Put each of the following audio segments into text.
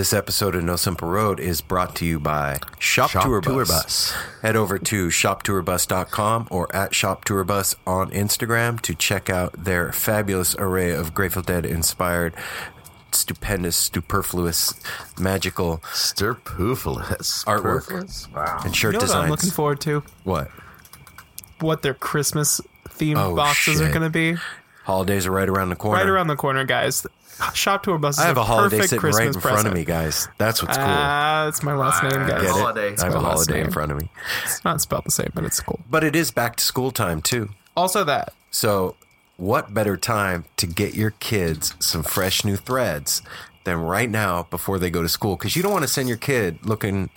this episode of No Simple Road is brought to you by Shop, Shop Tour, Tour Bus. Bus. Head over to shoptourbus.com or at Shop Tour Bus on Instagram to check out their fabulous array of Grateful Dead inspired, stupendous, superfluous, magical Stirpoofless. Artwork. Perfless? Wow. and shirt You know what designs. I'm looking forward to? what? What their Christmas themed Oh, boxes are going to be. Holidays are right around the corner. Right around the corner, guys. Shop Tour Bus is I have a, holiday perfect sitting Christmas right in front present. of me, guys. That's what's cool. Ah, it's my last name, guys. Get it? holiday. I have a last holiday in front of me. It's not spelled the same, but it's cool. But it is back to school time too. Also, that So, what better time to get your kids some fresh new threads than right now before they go to school? Because you don't want to send your kid looking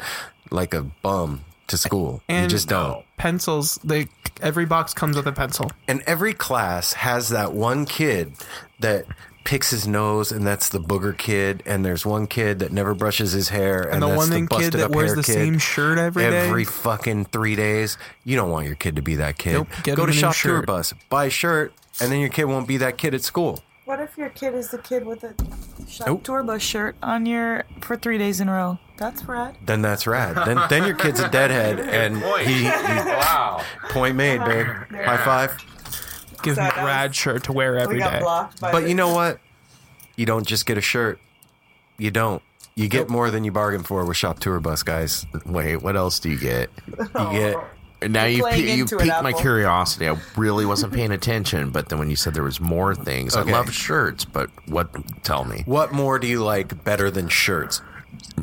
like a bum to school. and you just don't. pencils. They every box comes with a pencil. And every class has that one kid that picks his nose, and that's the booger kid. And there's one kid that never brushes his hair, and, And the that's one the thing kid that up wears hair the kid. same shirt every day. Every fucking three days. You don't want your kid to be that kid. Nope, get Go to Shop Tour. Bus, buy a shirt, and then your kid won't be that kid at school. What if your kid is the kid with the shop Nope. tour bus shirt on your for three days in a row? That's rad. Then that's rad. Then then your kid's a deadhead, and he, he Wow. point made, babe. High five. Give Sorry, him that a rad was- shirt to wear every we day. But the- you know what? You don't just get a shirt. You don't. You get more than you bargain for with Shop Tour Bus, guys. Wait, what else do you get? You get oh, Now you playing pi- you piqued my curiosity. I really wasn't paying attention, but then when you said there was more things, Okay. I love shirts. But what? Tell me, what more do you like better than shirts?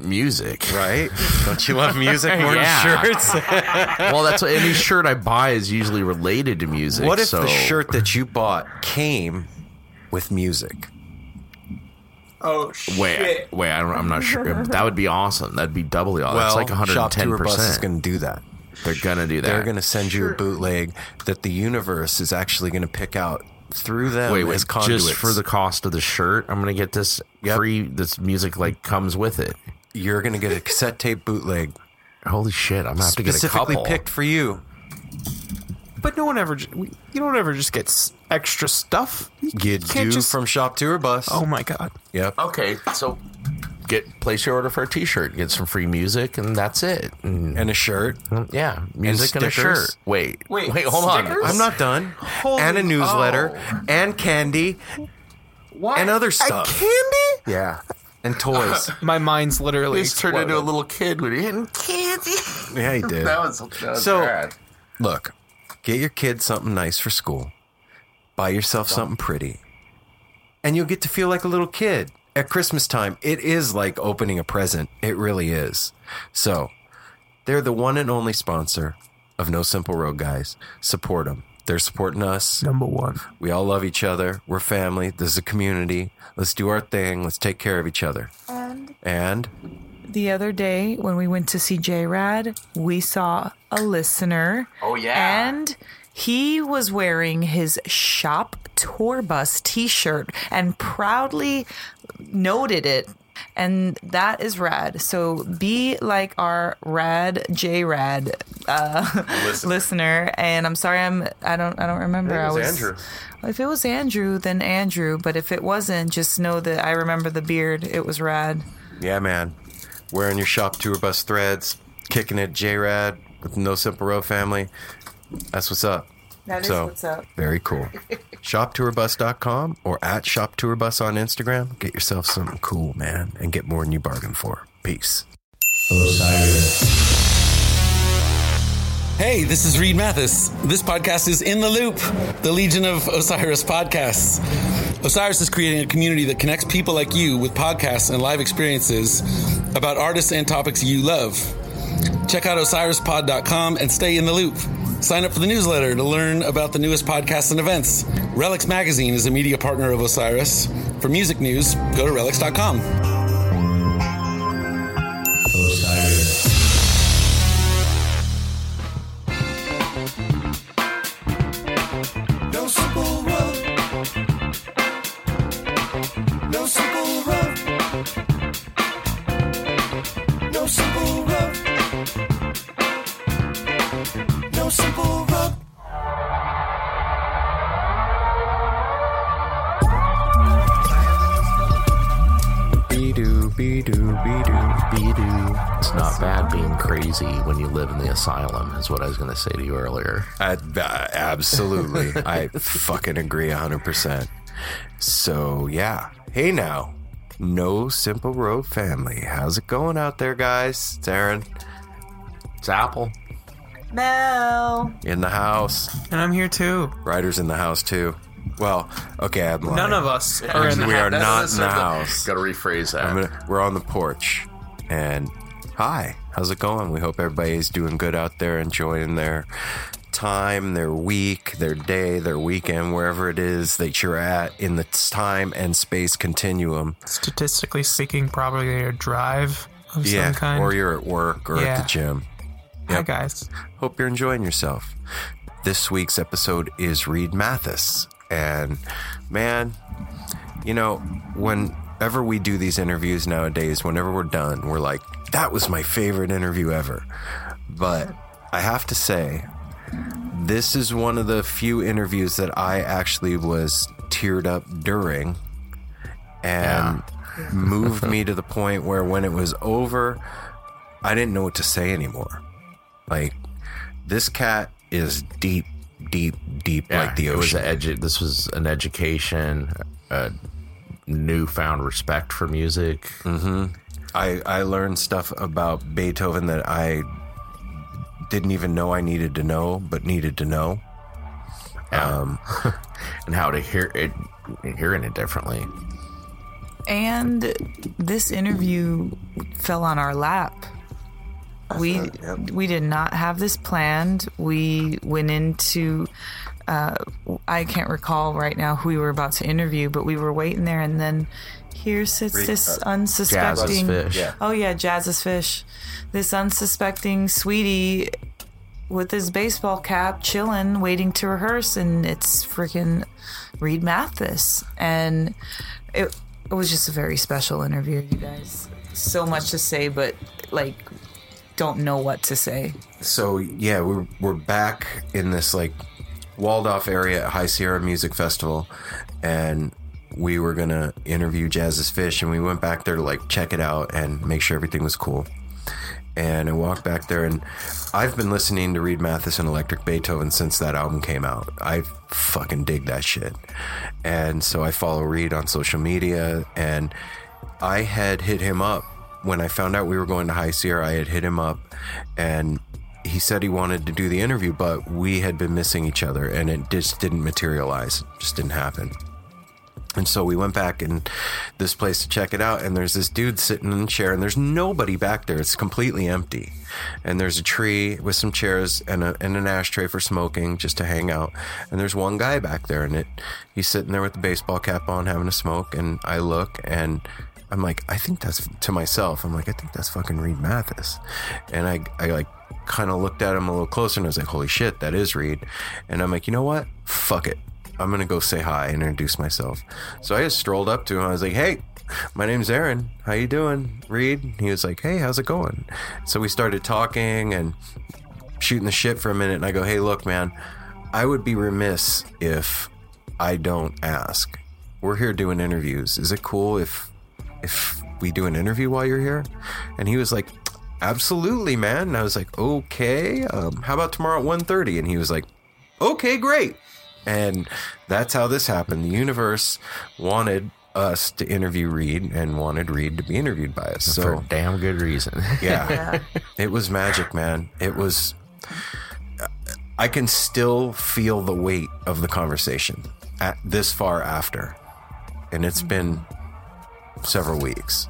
Music. Right? Don't you love music more Yeah. than shirts? well, that's what any shirt I buy is usually related to music. what if so the shirt that you bought came with music? Oh shit! Wait, wait. I don't, I'm not sure. That would be awesome. That'd be doubly awesome. well, That's like Shop 110. Tour Bus is going to do that. They're gonna do that. They're going to send you a bootleg that the universe is actually going to pick out through them wait, wait. as conduits. Just for the cost of the shirt, I'm gonna get this Yep. free. This music like comes with it. You're going to get a cassette tape bootleg Holy shit! I'm gonna have to get a specifically picked for you. But no one ever. You don't ever just get extra stuff. You can't do just- from Shop Tour Bus. Oh my god! Yep. Okay, so get place your order for a T-shirt, get some free music, and that's it. And, And a shirt. Mm, yeah, music and, a shirt. Wait, Wait, wait, hold on. I'm not done. and a newsletter, and candy, and other stuff. Candy? Yeah. And toys. My mind's literally. He's turned into a little kid when he hitting candy. yeah, he did. That was, that was So- bad. Look, get your kid something nice for school. Buy yourself something pretty. And you'll get to feel like a little kid. At Christmas time, it is like opening a present. It really is. So, they're the one and only sponsor of No Simple Road, guys. Support them. They're supporting us. number one. We all love each other. We're family. This is a community. Let's do our thing. Let's take care of each other. And And the other day when we went to see J Rad, we saw a listener. Oh, yeah. And he was wearing his shop tour bus t shirt and proudly noted it. And that is rad. So be like our rad J Rad uh, listener. And I'm sorry, I'm I don't I don't remember. I, was Andrew. If it was Andrew, then Andrew. But if it wasn't, just know that I remember the beard. It was rad. yeah, man, wearing your shop tour bus threads, kicking it J-Rad with the No Simple Road family. That's what's up. That is So, what's up. Very cool. ShopTourBus.com or at ShopTourBus on Instagram. Get yourself something cool, man, and get more than you bargained for. Peace. Osiris. Hey, this is Reed Mathis. This podcast is In the Loop, the Legion of Osiris podcasts. Osiris is creating a community that connects people like you with podcasts and live experiences about artists and topics you love. Check out osirispod.com and stay in the loop. Sign up for the newsletter to learn about the newest podcasts and events. Relix Magazine is a media partner of Osiris. For music news, go to relix.com. what I was going to say to you earlier. I, uh, absolutely. I fucking agree 100%. So, yeah. Hey now. No Simple Road family. How's it going out there, guys? It's Aaron It's Apple. Mel. in the house. And I'm here too. Ryder's in the house, too. Well, okay, I'm lying. None of us are in the We are house. not in the house. Got to rephrase that. I'm gonna, we're on the porch. And hi, how's it going? We hope everybody's doing good out there, enjoying their time, their week, their day, their weekend, wherever it is that you're at in the time and space continuum. Statistically speaking, probably a drive of yeah, some kind. or you're at work or at the gym. Hi guys. Hope you're enjoying yourself. This week's episode is Reed Mathis. And man, you know, whenever we do these interviews nowadays, whenever we're done, we're like, that was my favorite interview ever. But I have to say, this is one of the few interviews that I actually was teared up during and moved me to the point where when it was over, I didn't know what to say anymore. Like, this cat is deep, deep, deep Yeah, like the it was ocean. edu- this was an education, a newfound respect for music. Mm-hmm. I I learned stuff about Beethoven that I didn't even know I needed to know, but needed to know. Um, and how to hear it, hearing it differently. And this interview fell on our lap. We we did not have this planned. We went into uh, I can't recall right now who we were about to interview, but we were waiting there, and then here sits this unsuspecting. Jazz Is Phish. Oh yeah, Jazz Is Phish. This unsuspecting sweetie with his baseball cap, chilling, waiting to rehearse, and it's freaking Reed Mathis, and it it was just a very special interview, you guys. So much to say, but like, don't know what to say. So yeah, we're we're back in this like walled off area at High Sierra Music Festival, and we were gonna interview Jazz Is Phish, and we went back there to like check it out and make sure everything was cool. And I walked back there, and I've been listening to Reed Mathis and Electric Beethoven since that album came out. I fucking dig that shit. And so I follow Reed on social media, and I had hit him up when I found out we were going to High Sierra. I had hit him up, and he said he wanted to do the interview, but we had been missing each other, and it just didn't materialize. it Just didn't happen. And so we went back in this place to check it out, and there's this dude sitting in a chair, and there's nobody back there. It's completely empty. And there's a tree with some chairs and, a, and an ashtray for smoking just to hang out. And there's one guy back there, and it he's sitting there with the baseball cap on, having a smoke. And I look, and I'm like, I think that's to myself. I'm like, I think that's fucking Reed Mathis. And I, I like kind of looked at him a little closer, and I was like, holy shit, that is Reed. And I'm like, you know what? Fuck it. I'm gonna go say hi and introduce myself. So I just strolled up to him. I was like, "Hey, my name's Aaron. How you doing, Reed?" He was like, "Hey, how's it going?" So we started talking and shooting the shit for a minute. And I go, "Hey, look, man, I would be remiss if I don't ask. We're here doing interviews. Is it cool if if we do an interview while you're here?" And he was like, "Absolutely, man." And I was like, "Okay. Um, how about tomorrow at 1.30? And he was like, "Okay, great." And that's how this happened. The universe wanted us to interview Reed and wanted Reed to be interviewed by us. for a So, damn good reason. yeah, it was magic, man. It was. I can still feel the weight of the conversation at this far after, and it's been several weeks.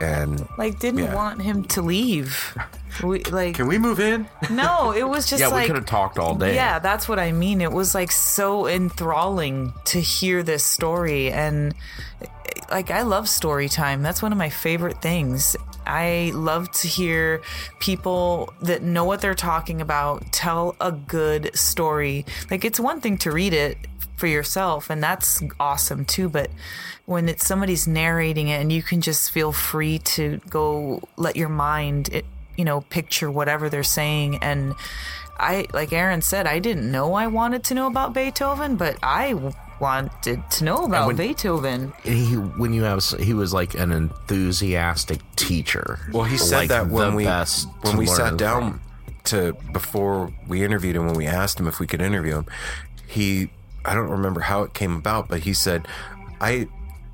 And Like, didn't Yeah. want him to leave. We like Can we move in? no, it was just yeah, we could have talked all day. Yeah, that's what I mean. It was like so enthralling to hear this story and like I love story time. That's one of my favorite things. I love to hear people that know what they're talking about tell a good story. Like it's one thing to read it for yourself and that's awesome too, but when it's somebody's narrating it and you can just feel free to go let your mind it, you know picture whatever they're saying and I like Aaron said, I didn't know I wanted to know about Beethoven, but i wanted to know about when- Beethoven. he when you have he was like an enthusiastic teacher. Well, he said Like, that when we when we learn sat from. down to before we interviewed him when we asked him if we could interview him. He I don't remember how it came about, but he said, "I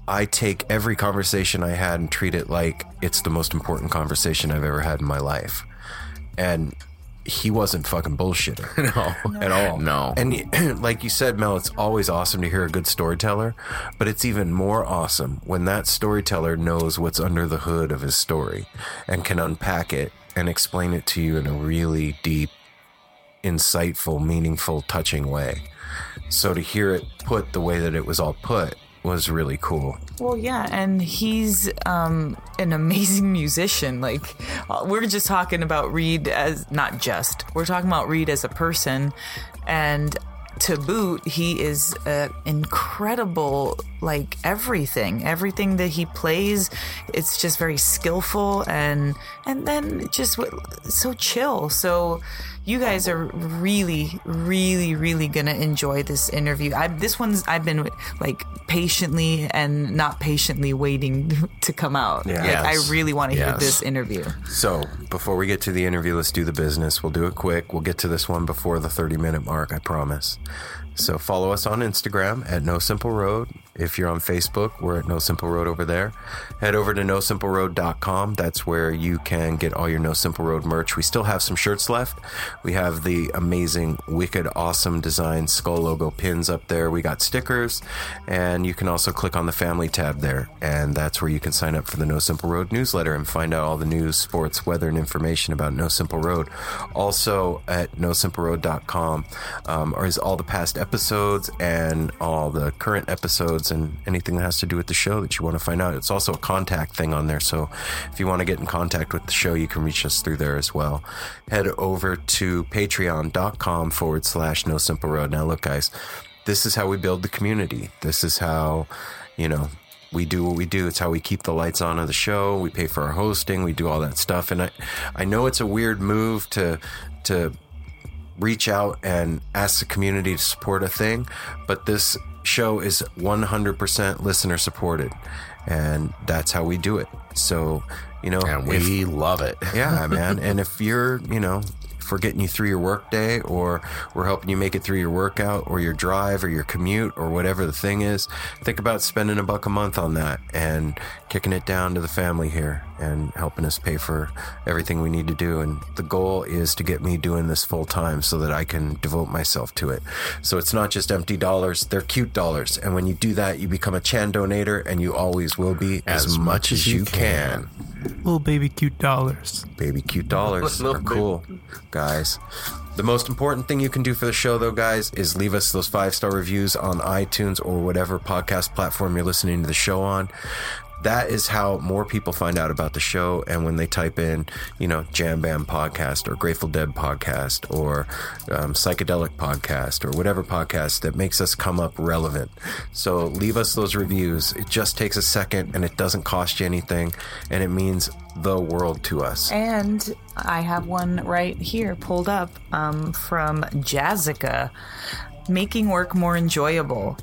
I take every conversation I had and treat it like it's the most important conversation I've ever had in my life." And he wasn't fucking bullshitting. No. at all. No. And like you said, Mel, it's always awesome to hear a good storyteller, but it's even more awesome when that storyteller knows what's under the hood of his story and can unpack it and explain it to you in a really deep, insightful, meaningful, touching way. So to hear it put the way that it was all put was really cool. Well, yeah, and he's um, an amazing musician. Like uh, we're just talking about Reed as not just we're talking about Reed as a person, and to boot, he is an incredible. Like everything, everything that he plays, it's just very skillful and and then just w- so chill. So you guys are really, really, really gonna enjoy this interview. I, this one's I've been like patiently and not patiently waiting to come out. Yeah. Like. I really want to hear Yes. this interview. So before we get to the interview, let's do the business. We'll do it quick. We'll get to this one before the 30 minute mark, I promise. So follow us on Instagram at No Simple Road. If you're on Facebook, we're at No Simple Road over there. Head over to nosimpleroad.com. That's where you can get all your No Simple Road merch. We still have some shirts left. We have the amazing, wicked, awesome design skull logo pins up there. We got stickers, and you can also click on the family tab there, and that's where you can sign up for the No Simple Road newsletter and find out all the news, sports, weather, and information about No Simple Road. Also at nosimpleroad.com um, is all the past episodes and all the current episodes and anything that has to do with the show that you want to find out. It's also a contact thing on there, so if you want to get in contact with the show, you can reach us through there as well. Head over to patreon.com forward slash no simple road. Now, look, guys, this is how we build the community. This is how, you know, we do what we do. It's how we keep the lights on of the show. We pay for our hosting. We do all that stuff. And I, I know it's a weird move to, to reach out and ask the community to support a thing, but this show is 100% listener supported. And that's how we do it. So, you know, And if- we love it. yeah, man. And if you're, you know, if we're getting you through your workday or we're helping you make it through your workout or your drive or your commute or whatever the thing is, think about spending a buck a month on that and kicking it down to the family here and helping us pay for everything we need to do. And the goal is to get me doing this full time so that I can devote myself to it. So it's not just empty dollars, they're cute dollars. And when you do that, you become a Chan donator and you always will be as, much, as you can. Little baby cute dollars. Baby cute dollars are cool, guys. The most important thing you can do for the show, though, guys, is leave us those five star reviews on iTunes or whatever podcast platform you're listening to the show on. That is how more people find out about the show. And when they type in, you know, jam band podcast or Grateful Dead podcast or um, psychedelic podcast or whatever podcast that makes us come up relevant. So leave us those reviews. It just takes a second and it doesn't cost you anything. And it means the world to us. And I have one right here pulled up um, from Jazzica making work more enjoyable.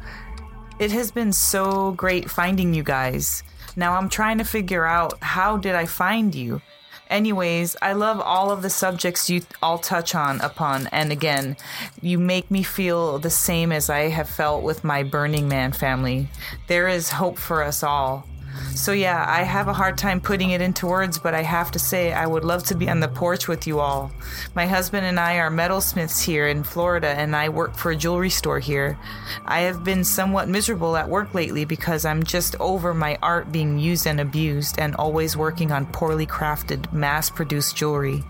It has been so great finding you guys. Now I'm trying to figure out how did I find you? Anyways, I love all of the subjects you all touch on upon and again, you make me feel the same as I have felt with my Burning Man family. There is hope for us all. So yeah, I have a hard time putting it into words, but I have to say I would love to be on the porch with you all. My husband and I are metalsmiths here in Florida and I work for a jewelry store here. I have been somewhat miserable at work lately because I'm just over my art being used and abused and always working on poorly crafted, mass-produced jewelry.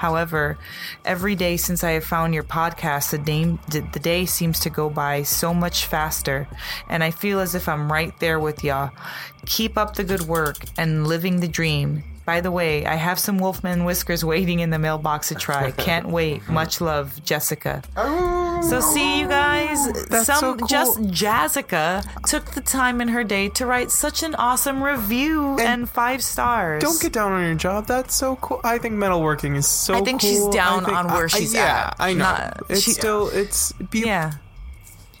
However, every day since I have found your podcast, the day, the day seems to go by so much faster, and I feel as if I'm right there with y'all. Keep up the good work and living the dream. By the way, I have some Wolfman whiskers waiting in the mailbox to try. Can't wait. Mm-hmm. Much love, Jessica. Oh. So see you guys. That's some so cool. just Jessica took the time in her day to write such an awesome review and, five stars. Don't get down on your job. That's so cool. I think metalworking is so I think she's down think- on where I- she's yeah, at. I know. Not- it's she- still it's be, yeah.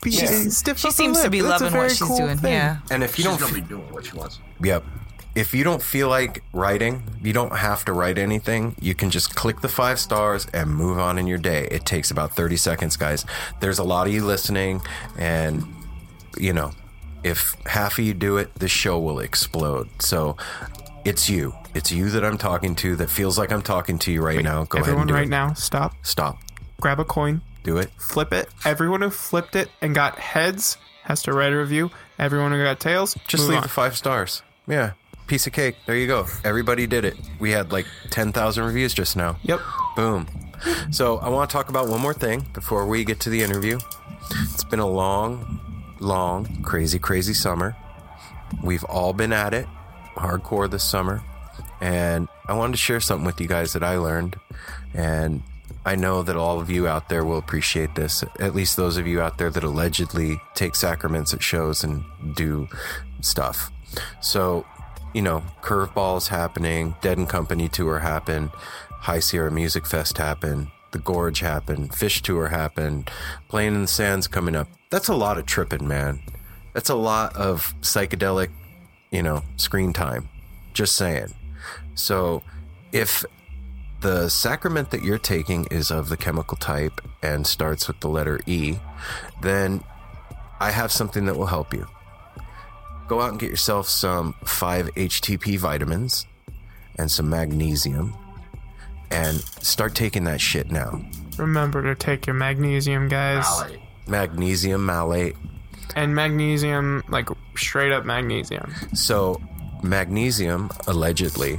be stiff She upper seems to be That's loving what she's cool doing. thing. Yeah. And if you don't, She's gonna be doing what she wants. Yep. If you don't feel like writing, you don't have to write anything. You can just click the five stars and move on in your day. It takes about 30 seconds, guys. There's a lot of you listening, and, you know, if half of you do it, the show will explode. So it's you. It's you that I'm talking to that feels like I'm talking to you right now. Go ahead Everyone and do right it. now, stop. Stop. Grab a coin. Do it. Flip it. Everyone who flipped it and got heads has to write a review. Everyone who got tails, Just leave on. the five stars. Yeah. Piece of cake. There you go. Everybody did it. We had like 10,000 reviews just now. Yep. Boom. So I want to talk about one more thing before we get to the interview. It's been a long, long, crazy, crazy summer. We've all been at it hardcore this summer. And I wanted to share something with you guys that I learned. And I know that all of you out there will appreciate this. At least those of you out there that allegedly take sacraments at shows and do stuff. So, you know, Curveballs happening, Dead and Company tour happened, High Sierra Music Fest happened, The Gorge happened, Phish Tour happened, Playing in the Sands coming up. That's a lot of tripping, man. That's a lot of psychedelic, you know, screen time. Just saying. So, if the sacrament that you're taking is of the chemical type and starts with the letter E, then I have something that will help you. Go out and get yourself some 5-HTP vitamins and some magnesium and start taking that shit now. Remember to take your magnesium, guys. Malate. Magnesium malate. And magnesium, like straight up magnesium. So, magnesium allegedly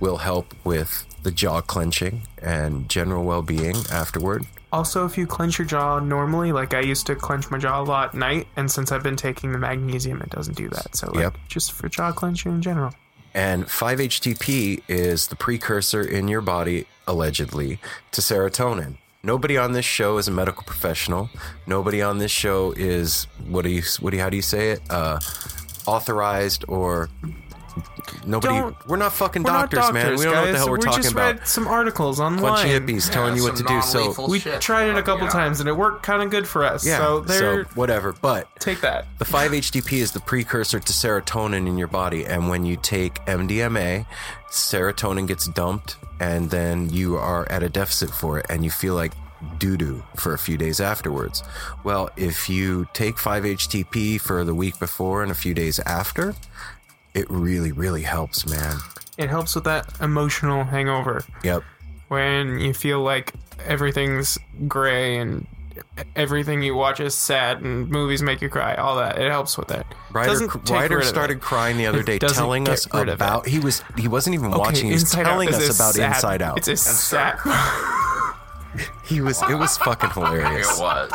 will help with the jaw clenching and general well-being afterward. Also, if you clench your jaw normally, like I used to clench my jaw a lot at night, and since I've been taking the magnesium, it doesn't do that. So, like, Yep. just for jaw clenching in general. And 5-HTP is the precursor in your body, allegedly, to serotonin. Nobody on this show is a medical professional. Nobody on this show is what do you what do you, how do you say it? Uh, authorized or nobody. Don't- we're not fucking We're doctors, not man. We don't know what the hell we're we talking just about. read some articles online. Bunch of hippies telling you what to do. So we tried it a couple times and it worked kind of good for us. yeah, so there, whatever. But take that. The 5-HTP is the precursor to serotonin in your body, and when you take MDMA, serotonin gets dumped, and then you are at a deficit for it, and you feel like doo doo for a few days afterwards. Well, if you take 5-HTP for the week before and a few days after, it really, really helps, man. It helps with that emotional hangover Yep. when you feel like everything's gray and everything you watch is sad and movies make you cry. All that it helps with that. Ryder, Doesn't take Ryder rid of started it. crying the other day, telling us about. He was he wasn't even Okay, watching. He was Inside Out telling us about sad- Inside Out. It's a sad. He was. It was fucking hilarious. It was.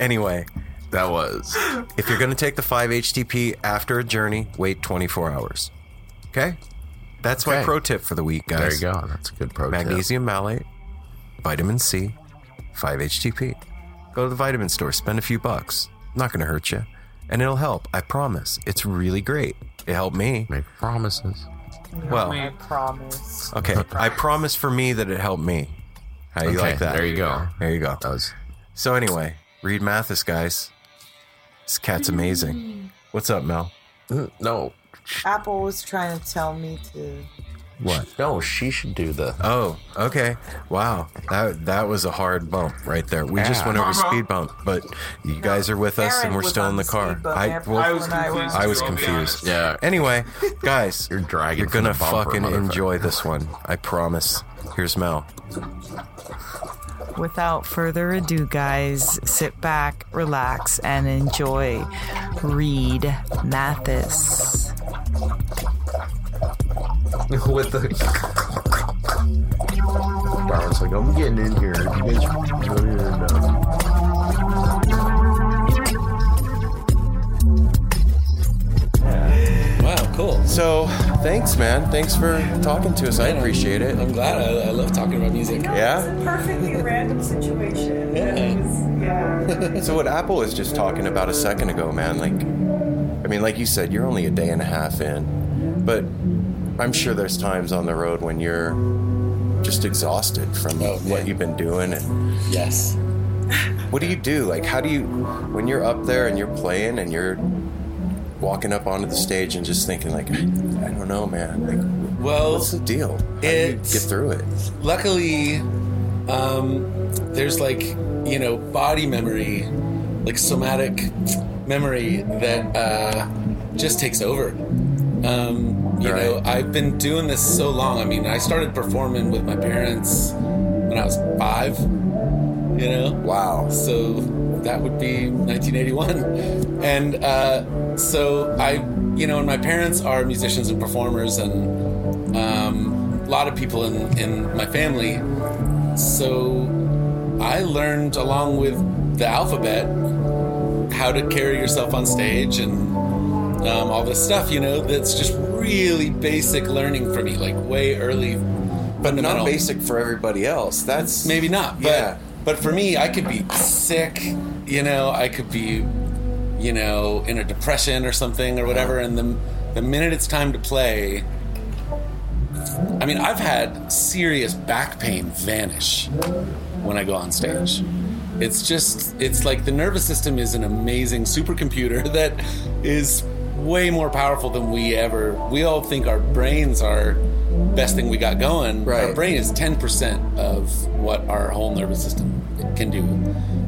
Anyway, That was. if you're going to take the 5-HTP after a journey, wait 24 hours. Okay? That's my pro tip for the week, guys. There you go. That's a good pro tip. Magnesium malate, vitamin C, 5-HTP. Go to the vitamin store, spend a few bucks. Not going to hurt you. And it'll help. I promise. It's really great. It helped me. Make promises. Well, I promise. okay. I promise for me that it helped me. How you Okay, like that? there you go. There you go. That was. So anyway, Reed Mathis, guys. This cat's amazing. What's up, Mel? Mm, No. Apple was trying to tell me to. What? No, she should do the. Oh, okay. Wow. That that was a hard bump right there. We just Yeah. went over speed bump, but you guys are with us Aaron and we're was still on in the the car. speed bump, I Aaron. well, I was When I confused. was- I was I'll be confused. Yeah. Anyway, guys, You're dragging. you're from gonna the bumper, fucking motherfucker. enjoy this one. I promise. Here's Mel. Without further ado, guys, sit back, relax, and enjoy Reed Mathis. With the. Darren's like, I'm getting in here. You guys go here cool. So, thanks, man. Thanks for talking to us. I appreciate it. I'm glad. I, I love talking about music. Yeah. It's Perfectly random situation. Yeah. Yeah. So what Apple was just talking about a second ago, man, like I mean, like you said, you're only a day and a half in. But I'm sure there's times on the road when you're just exhausted from Oh, what yeah. you've been doing and Yes. what do you do? Like how do you when you're up there and you're playing and you're walking up onto the stage and just thinking like I don't know, man. Like Well, what's the deal? How you get through it? luckily, um, there's like you know body memory, like somatic memory that uh, just takes over. Um, you know, I've been doing this so long. I mean, I started performing with my parents when I was five. You know, Wow. so that would be 1981 and uh, so i you know and my parents are musicians and performers and um, a lot of people in, in my family so i learned along with the alphabet how to carry yourself on stage and um, all this stuff you know that's just really basic learning for me like way early But not basic for everybody else. That's maybe not but Yeah. but for me i could be sick you know i could be you know in a depression or something or whatever and the, the minute it's time to play i mean i've had serious back pain vanish when i go on stage. It's just it's like the nervous system is an amazing supercomputer that is way more powerful than we ever we all think our brains are best thing we got going. Right. our brain is 10% of what our whole nervous system can do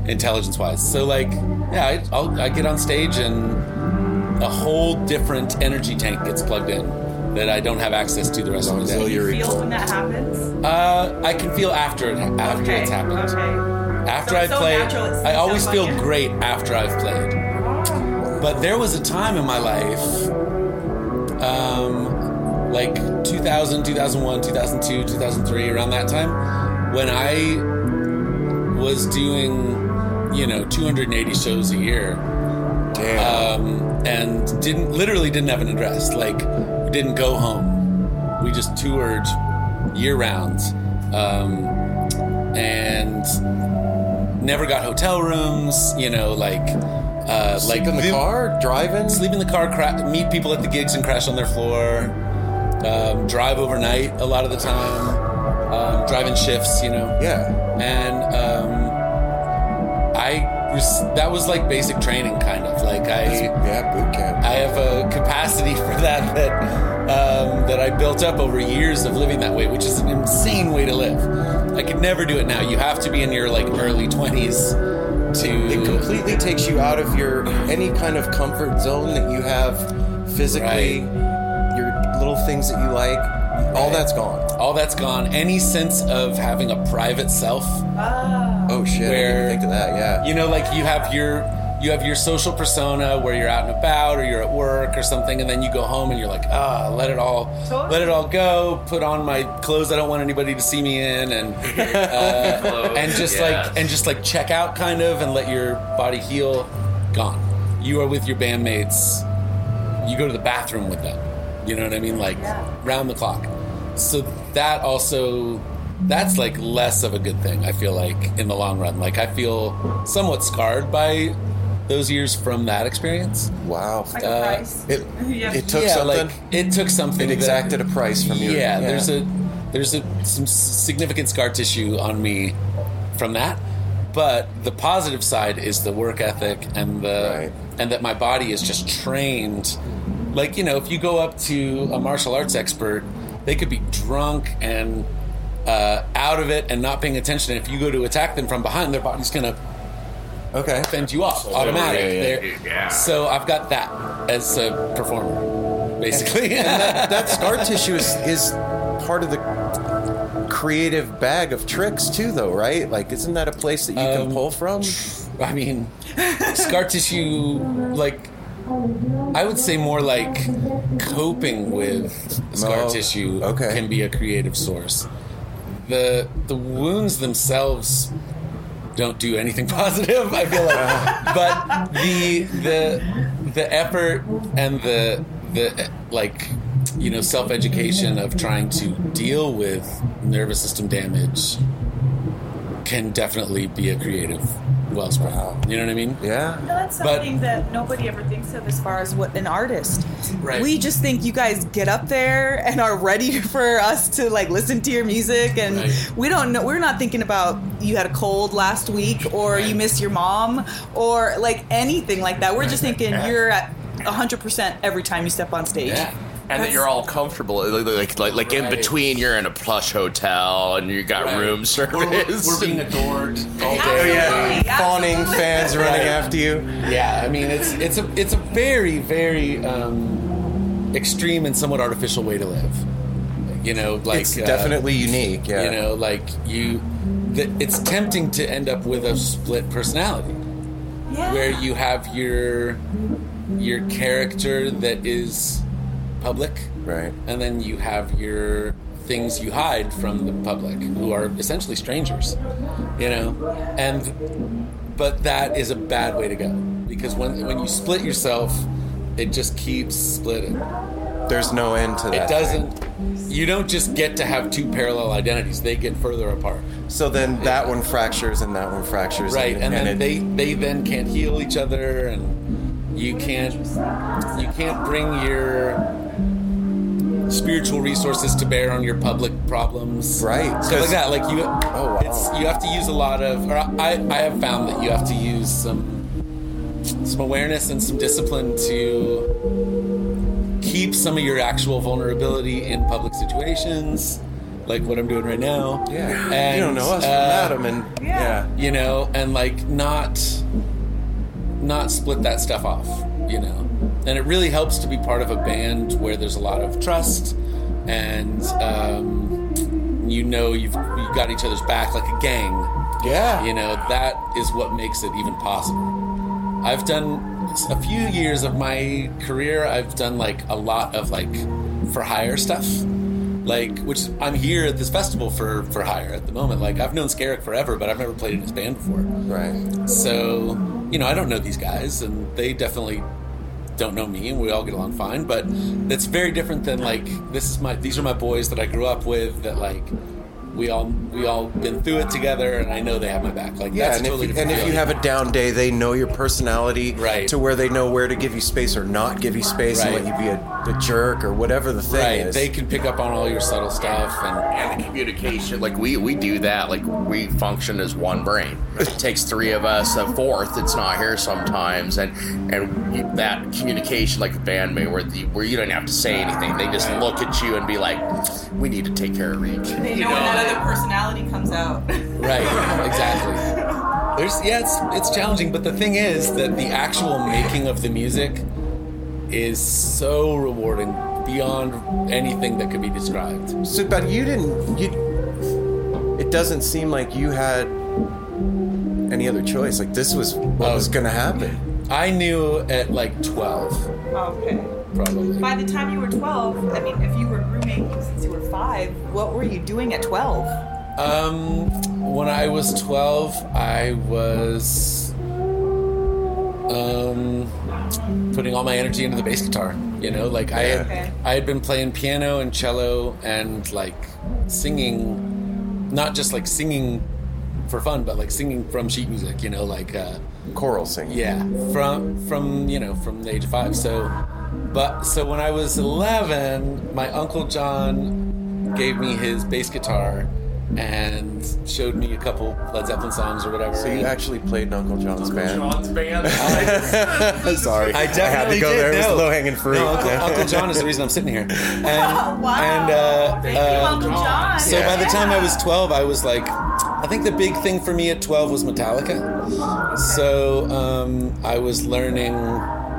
intelligence wise so like yeah I, I'll, I get on stage and a whole different energy tank gets plugged in that I don't have access to the rest of the day. You Feel when that happens? Uh, I can feel after it after Okay, it's happened. Okay. After So I've it's so played, I always up feel on great after I've played. But there was a time in my life, um, like 2000, 2001, 2002, 2003, around that time, when I was doing, you know, 280 shows a year Damn. um, and didn't literally didn't have an address. Like we didn't go home. We just toured year round, um, and never got hotel rooms. You know, like uh, Sleep like in the live- car, driving. sleep in the car, cra- meet people at the gigs and crash on their floor. Um, drive overnight a lot of the time. Um, driving shifts, you know Yeah. and um, I was that was like basic training, kind of like I Yeah, boot camp. I have a capacity for that that um, that I built up over years of living that way, which is an insane way to live. I could never do it now. You have to be in your like early twenties to It completely takes you out of your any kind of comfort zone that you have physically. Your little things that you like, all that's gone. all that's gone. Any sense of having a private self. Oh shit! I didn't Where- even think of that. Yeah. you know like you have your you have your social persona where you're out and about or you're at work or something and then you go home and you're like ah let it all let it all go. Put on my clothes i don't want anybody to see me in and uh, and just like and just like check out kind of and let your body heal. Gone. You are with your bandmates. You go to the bathroom with them. You know what i mean? Like round the clock. So that also that's like less of a good thing i feel like in the long run like i feel somewhat scarred by those years from that experience Wow. Like a Uh, price. It Yeah. it took yeah something. like it took something it that- exacted a price from you. yeah, there's a there's a some significant scar tissue on me from that but the positive side is the work ethic and the Right. and that my body is just trained like you know if you go up to a martial arts expert they could be drunk and uh, out of it and not paying attention if you go to attack them from behind their body's gonna okay. fend you off automatic yeah, yeah. Yeah. so i've got that as a performer basically that, that scar tissue is, is part of the creative bag of tricks too though right like isn't that a place that you Um, can pull from I mean, scar tissue, like, I would say more like coping with scar Oh, tissue okay. can be a creative source. The the wounds themselves don't do anything positive. I feel like, but the the the effort and the the like you know self education of trying to deal with nervous system damage can definitely be a creative wellspring. You know what I mean? yeah No, that's But- something that nobody ever thinks of as far as what an artist. Right. We just think you guys get up there and are ready for us to like listen to your music and Right. we don't know we're not thinking about you had a cold last week or you missed your mom or like anything like that. We're just thinking you're at 100% every time you step on stage. Yeah. And that you're all comfortable. Like, like, like, like in Right. between, you're in a plush hotel and you got Right. room We're, service. we're being adored all day. oh yeah Absolutely, fawning absolutely. fans running after you Yeah, I mean it's it's a it's a very very um, extreme and somewhat artificial way to live. You know, like it's uh, definitely unique yeah you know, like you. The, it's tempting to end up with a split personality Yeah. where you have your your character that is public, right. And then you have your things you hide from the public who are essentially strangers you know? And but that is a bad way to go. Because when when you split yourself it just keeps splitting. There's no end to that it doesn't you don't just get to have two parallel identities. They get further apart. So then that one fractures and that one fractures right and, then it- they they then can't heal each other and you can't you can't bring your spiritual resources to bear on your public problems Right, stuff like that like you Oh, wow. it's you have to use a lot of or I, I have found that you have to use some some awareness and some discipline to keep some of your actual vulnerability in public situations like what I'm doing right now yeah and, you don't know us from uh, Adam and yeah. you know, and like not not split that stuff off, you know. and it really helps to be part of a band where there's a lot of trust and um, you know you've you got each other's back like a gang. Yeah. You know that is what makes it even possible. I've done a few years of my career. I've done like a lot of like for hire stuff, like which I'm here at this festival for for hire at the moment. Like I've known Scarrick forever, but I've never played in his band before. Right. So you know I don't know these guys, and they definitely don't know me, and we all get along fine. But that's very different than like this is my these are my boys that I grew up with that like. We all we all been through it together, and I know they have my back. Like Yeah, that's and, totally if, and if you have a down day, they know your personality Right. to where they know where to give you space or not give you space Right. and let you be a, a jerk or whatever the thing right, is. they can pick up on all your subtle stuff, and and the communication like we we do that like we function as one brain it takes three of us a fourth that's not here sometimes and and that communication like a bandmate where the, where you don't have to say anything they just look at you and be like we need to take care of Reach They you know when that personality comes out. right, exactly. There's yeah, it's it's challenging, but the thing is that the actual making of the music is so rewarding beyond anything that could be described. So, but you didn't. You. It doesn't seem like you had any other choice. Like this was what oh. was going to happen. I knew at like twelve, Okay. Probably. By the time you were 12, I mean, if you were grooming since you were five, what were you doing at 12? Um, when I was 12, I was um, putting all my energy into the bass guitar. You know, like I had, Okay. I had been playing piano and cello and like singing, not just like singing for fun, but like singing from sheet music. You know, like uh, Choral singing. yeah, from from you know from the age of five. So, but so when I was eleven, my uncle John gave me his bass guitar and showed me a couple Led Zeppelin songs or whatever. So you And actually played in Uncle John's band. John's band Sorry, I definitely had to go did. there. It no. was low hanging fruit. No, Uncle, Uncle John is the reason I'm sitting here. And, wow. and uh, Thank you, uh, Uncle John. so by the time I was 12, I was like, I think the big thing for me at 12 was Metallica. So um, I was learning,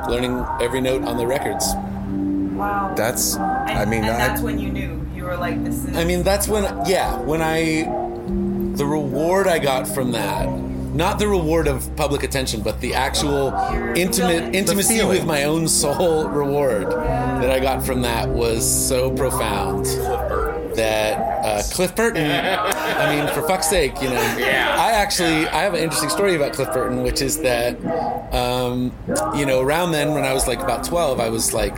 learning every note on the records. Wow. That's. and, I mean, and I, that's when you knew. You were like, this is. I mean, that's when, yeah, when I, the reward I got from that, not the reward of public attention, but the actual intimate intimacy with my own soul reward that I got from that was so profound that uh, Cliff Burton. I mean, for fuck's sake, you know. Yeah. I actually I have an interesting story about Cliff Burton, which is that, um, you know, around then when I was like about twelve, I was like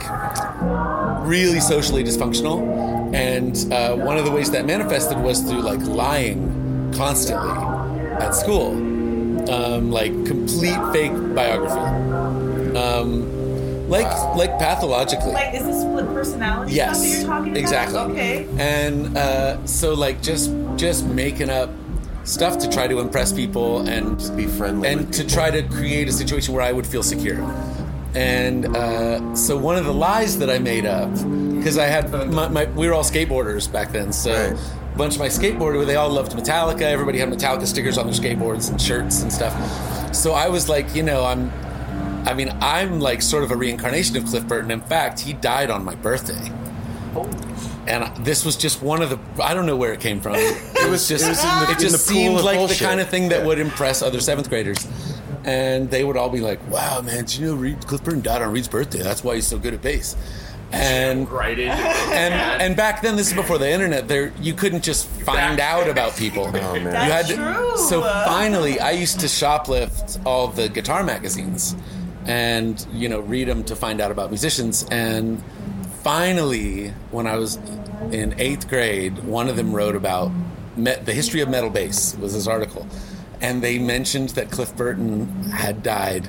really socially dysfunctional, and uh, one of the ways that manifested was through like lying constantly at school, um, like complete fake biography, um, like like pathologically. like, is this split personality stuff that Yes, you're talking about? exactly. Okay. And uh, so, like, just just making up stuff to try to impress people and just be friendly and to people. try to create a situation where I would feel secure. And uh, so, one of the lies that I made up because I had my, my we were all skateboarders back then, so. Right. A bunch of my skateboarders, they all loved Metallica. Everybody had Metallica stickers on their skateboards and shirts and stuff. So I was like, you know, I'm I mean, I'm like sort of a reincarnation of Cliff Burton. In fact, he died on my birthday. And this was just one of the. I don't know where it came from. It was just. it was in the- it in just the pool seemed of like bullshit. the kind of thing that Yeah. would impress other seventh graders, and they would all be like, "Wow, man, did you know Reed, Cliff Burton died on Reed's birthday? That's why he's so good at bass." And right into and and back then, this is before the internet. There, you couldn't just find out about people. Oh, man. You That's had to- true. So finally, I used to shoplift all the guitar magazines, and you know read them to find out about musicians. And finally, when I was in eighth grade, one of them wrote about the history of metal bass. Was this article, and they mentioned that Cliff Burton had died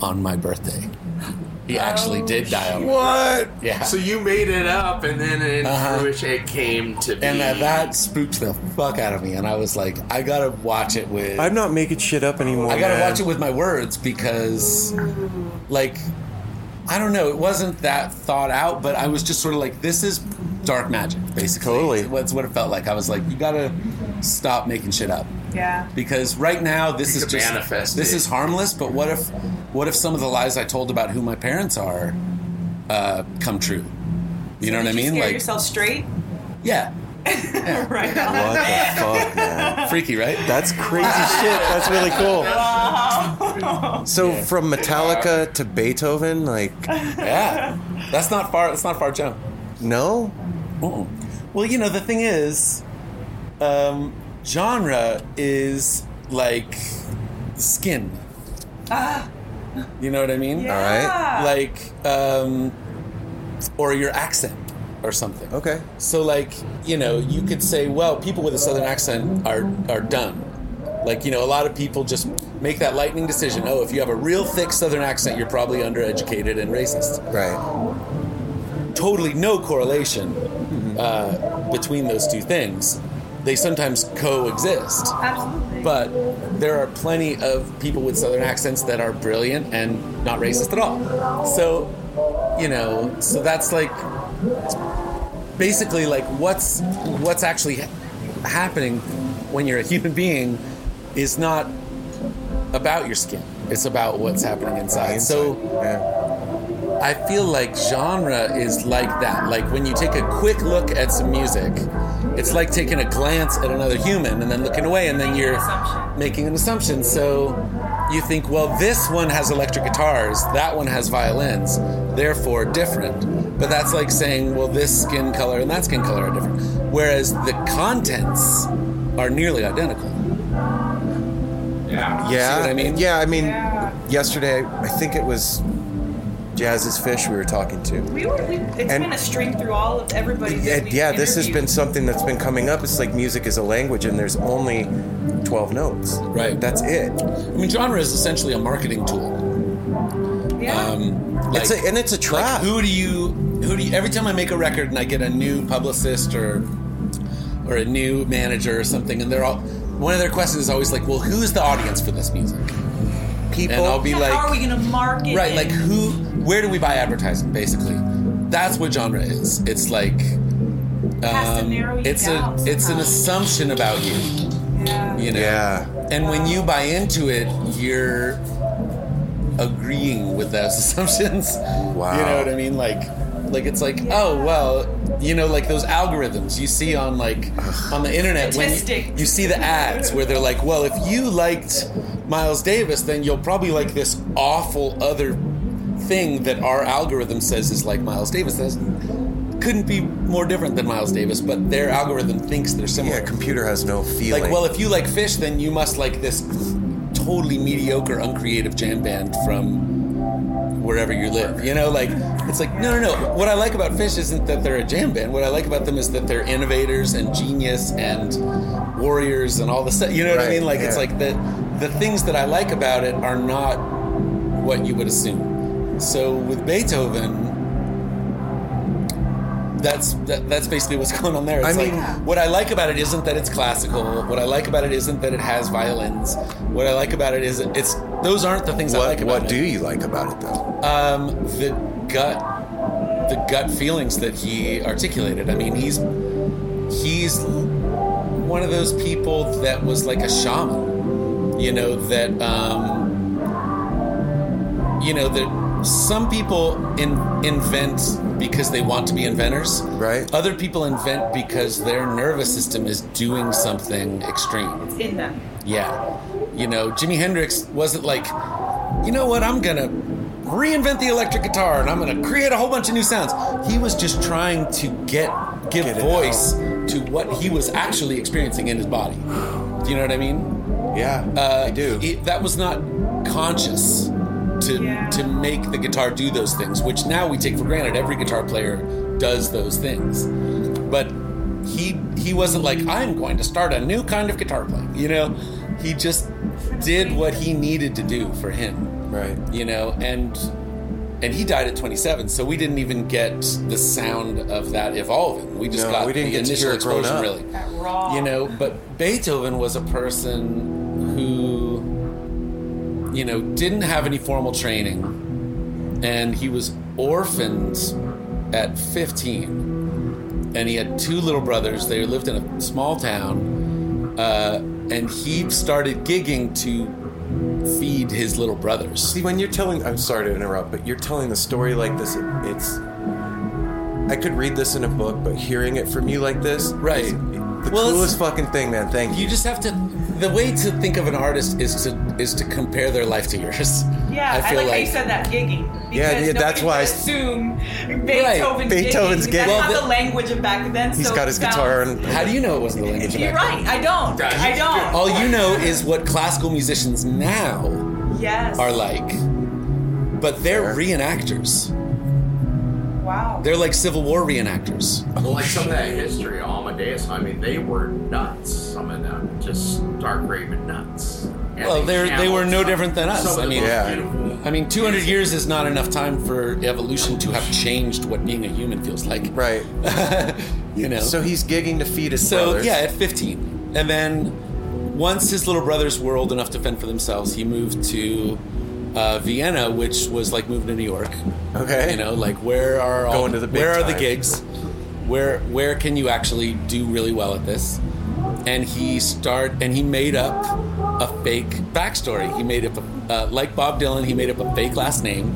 on my birthday. He actually did die on. what? Yeah. so you made it up and then in Uh-huh. fruition it came to be and that, that spooked the fuck out of me, and I was like, I gotta watch it with. I'm not making shit up anymore. I gotta man. watch it with my words because, like, I don't know, it wasn't that thought out, but I was just sort of like, this is dark magic, basically. Totally. That's what it felt like. I was like, you gotta stop making shit up. Yeah. because right now this You is just manifest this it. is harmless. But what if what if some of the lies I told about who my parents are uh, come true? You know what I mean? You Like, yourself straight. yeah, right. What the fuck, man? freaky, right? That's crazy shit. That's really cool. So from Metallica to Beethoven, like yeah, that's not far. That's not far jump. no, Mm-mm. Well, you know, the thing is, um, genre is like skin. You know what I mean? all right, Like, um, or your accent or something. okay, So, like, you know, you could say, well, people with a southern accent are are done. Like, you know, a lot of people just make that lightning decision. Oh, if you have a real thick southern accent, you're probably undereducated and racist right, totally no correlation uh, between those two things. They sometimes coexist, Absolutely. but there are plenty of people with southern accents that are brilliant and not racist at all. So, you know, so that's like basically like what's what's actually ha- happening when you're a human being is not about your skin. It's about what's happening inside. So yeah, I feel like genre is like that. Like when you take a quick look at some music, it's like taking a glance at another human and then looking away, and then Making you're assumption. making an assumption. So you think, well, this one has electric guitars, that one has violins, therefore different. But that's like saying, well, this skin color and that skin color are different. Whereas the contents are nearly identical. Yeah. yeah. See what I mean? Yeah, I mean, Yeah. yesterday I think it was Jazz Is Phish we were talking to. We were. We, it's And- been a string through all of everybody. Yeah, yeah, this has been something that's been coming up. It's like music is a language, and there's only twelve notes. Right. That's it. I mean, genre is essentially a marketing tool. Yeah. Um, like, it's a, and it's a like, trap. who do you who do you, every time I make a record and I get a new publicist or or a new manager or something and they're all one of their questions is always like, well, who's the audience for this music? People. And I'll be How like, are we going to market? right, it? like who? Where do we buy advertising? Basically, that's what genre is. It's like um, it's a it's an assumption about you. Yeah. You know. Yeah. And when you buy into it, you're agreeing with those assumptions. Wow. You know what I mean? Like, like it's like, oh well, you know, like those algorithms you see on like on the internet when you, you see the ads where they're like, well, if you liked Miles Davis, then you'll probably like this awful other thing that our algorithm says is like Miles Davis. That couldn't be more different than Miles Davis, but their algorithm thinks they're similar. Yeah, computer has no feeling. Like, well, if you like Phish, then you must like this totally mediocre, uncreative jam band from wherever you live. You know, like it's like no, no, no. What I like about Phish isn't that they're a jam band. What I like about them is that they're innovators and genius and warriors and all the stuff. You know what I mean? Like it's like the the things that I like about it are not what you would assume. So with Beethoven. That's that, that's basically what's going on there. It's I like mean- what I like about it isn't that it's classical. What I like about it isn't that it has violins. What I like about it is it's those aren't the things I what, like about what it. What do you like about it though? Um, the gut, the gut feelings that he articulated. I mean, he's he's one of those people that was like a shaman. You know that um, you know that some people in, invent because they want to be inventors. Right. Other people invent because their nervous system is doing something extreme. It's in them. Yeah. You know, Jimi Hendrix wasn't like, you know what, I'm gonna reinvent the electric guitar and I'm gonna create a whole bunch of new sounds. He was just trying to get give Get it voice to what he was actually experiencing in his body. Do you know what I mean? Yeah, Uh, I do. it- that was not conscious to Yeah. to make the guitar do those things, which now we take for granted. Every guitar player does those things, but he he wasn't like I'm going to start a new kind of guitar playing. You know, he just did what he needed to do for him. right. You know, and and he died at 27, so we didn't even get the sound of that evolving. We just No, got we didn't the get to initial hear it grown explosion, up. really That raw. you know but beethoven was a person who you know didn't have any formal training and he was orphaned at 15 and he had two little brothers they lived in a small town uh, and he started gigging to feed his little brothers. See, when you're telling, I'm sorry to interrupt, but you're telling the story like this, it, it's. I could read this in a book, but hearing it from you like this, Right. the Well, coolest fucking thing, man. Thank you. You just have to. The way to think of an artist is to is to compare their life to yours. Yeah, I, I feel like, how you said that gigging. Yeah, because yeah, that's nobody why I would s- assume Beethoven's, Beethoven's gigging. gigging. That's Well, not the- the language of back then. He's so got his guitar and. How do you know it wasn't the language of You're back right. I don't. I don't. All you know is what classical musicians now yes. are like, but they're reenactors. Wow. They're like Civil War reenactors. Well, like some of that history, Amadeus, I mean, they were nuts. Some of them just dark raven nuts. And Well, they're they were no different than us. I mean, Yeah. I mean, 200 years is not enough time for evolution to have changed what being a human feels like. Right. you know. So he's gigging to feed his So brothers. yeah, at 15, and then once his little brothers were old enough to fend for themselves, he moved to uh, Vienna, which was like moving to New York. Okay. You know, like where are all, Going to the big where are the time. gigs? Where where can you actually do really well at this? And he start and he made up a fake backstory. He made up a, uh, like Bob Dylan. He made up a fake last name,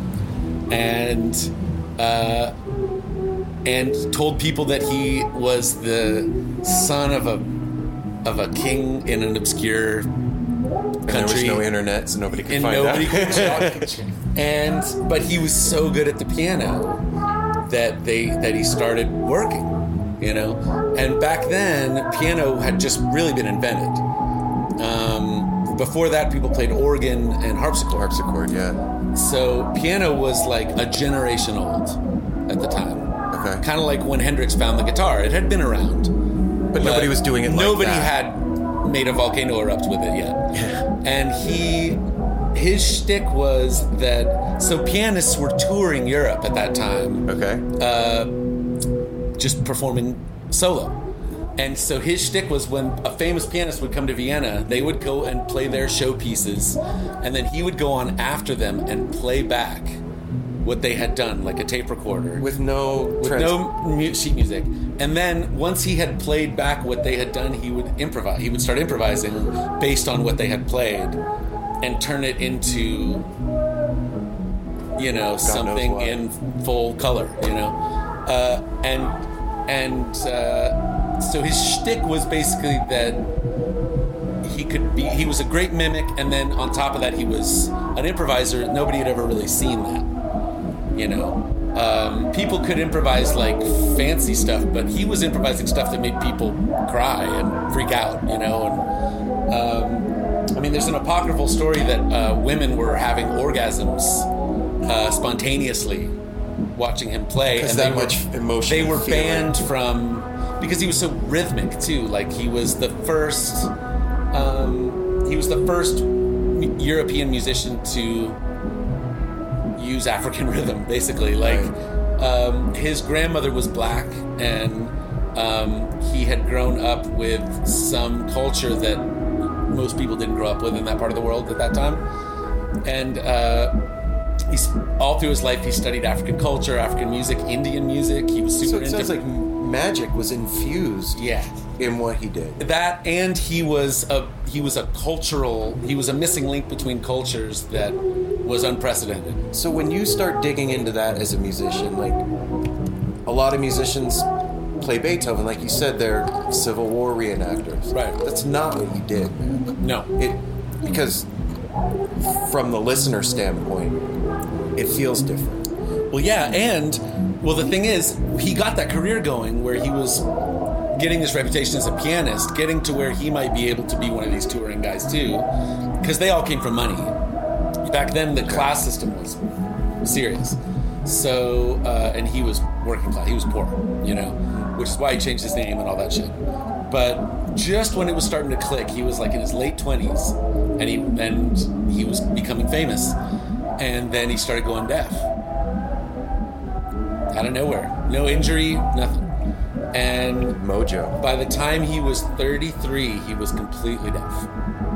and uh, and told people that he was the son of a of a king in an obscure And there was no internet, so nobody could and find nobody out. could check. and but he was so good at the piano that they that he started working you know and back then piano had just really been invented um, before that people played organ and harpsichord Harpsichord, yeah. so piano was like a generation old at the time Okay. kind of like when hendrix found the guitar it had been around But nobody was doing it like nobody that. had made a volcano erupt with it yet. and he, his shtick was that so pianists were touring Europe at that time, Okay. uh, just performing solo. And so his shtick was when a famous pianist would come to Vienna, they would go and play their showpieces, and then he would go on after them and play back what they had done, like a tape recorder With no with trans- no mu- sheet music. And then once he had played back what they had done, he would improvise. He would start improvising based on what they had played, and turn it into, you know, something in full color. You know, uh, and and uh, so his shtick was basically that he could be. He was a great mimic, and then on top of that, he was an improviser. Nobody had ever really seen that you know? Um, people could improvise like fancy stuff but he was improvising stuff that made people cry and freak out you know? And um, i mean there's an apocryphal story that uh, women were having orgasms uh, spontaneously watching him play and that they were, much emotion they were feeling. banned from because he was so rhythmic too. Like he was the first um, he was the first european musician to use African rhythm, basically. Like, um, his grandmother was black, and um, he had grown up with some culture that most people didn't grow up with in that part of the world at that time. And uh, he's all through his life, he studied African culture, African music, Indian music. He was super So it into sounds like magic was infused yeah in what he did. that and he was a he was a cultural he was a missing link between cultures that was unprecedented So when you start digging into that as a musician, like a lot of musicians play Beethoven, like you said, they're Civil War reenactors. Right. That's not what you did, man. no It because from the listener standpoint, it feels different. Well, yeah, and well, the thing is, he got that career going where he was getting this reputation as a pianist, getting to where he might be able to be one of these touring guys too, because they all came from money. Back then, the class system was serious. So, uh, and he was working class. He was poor, you know, which is why he changed his name and all that shit. But just when it was starting to click, he was like in his late twenties, and he and he was becoming famous, and then he started going deaf out of nowhere. No injury, nothing. And Mojo. by the time he was 33, he was completely deaf.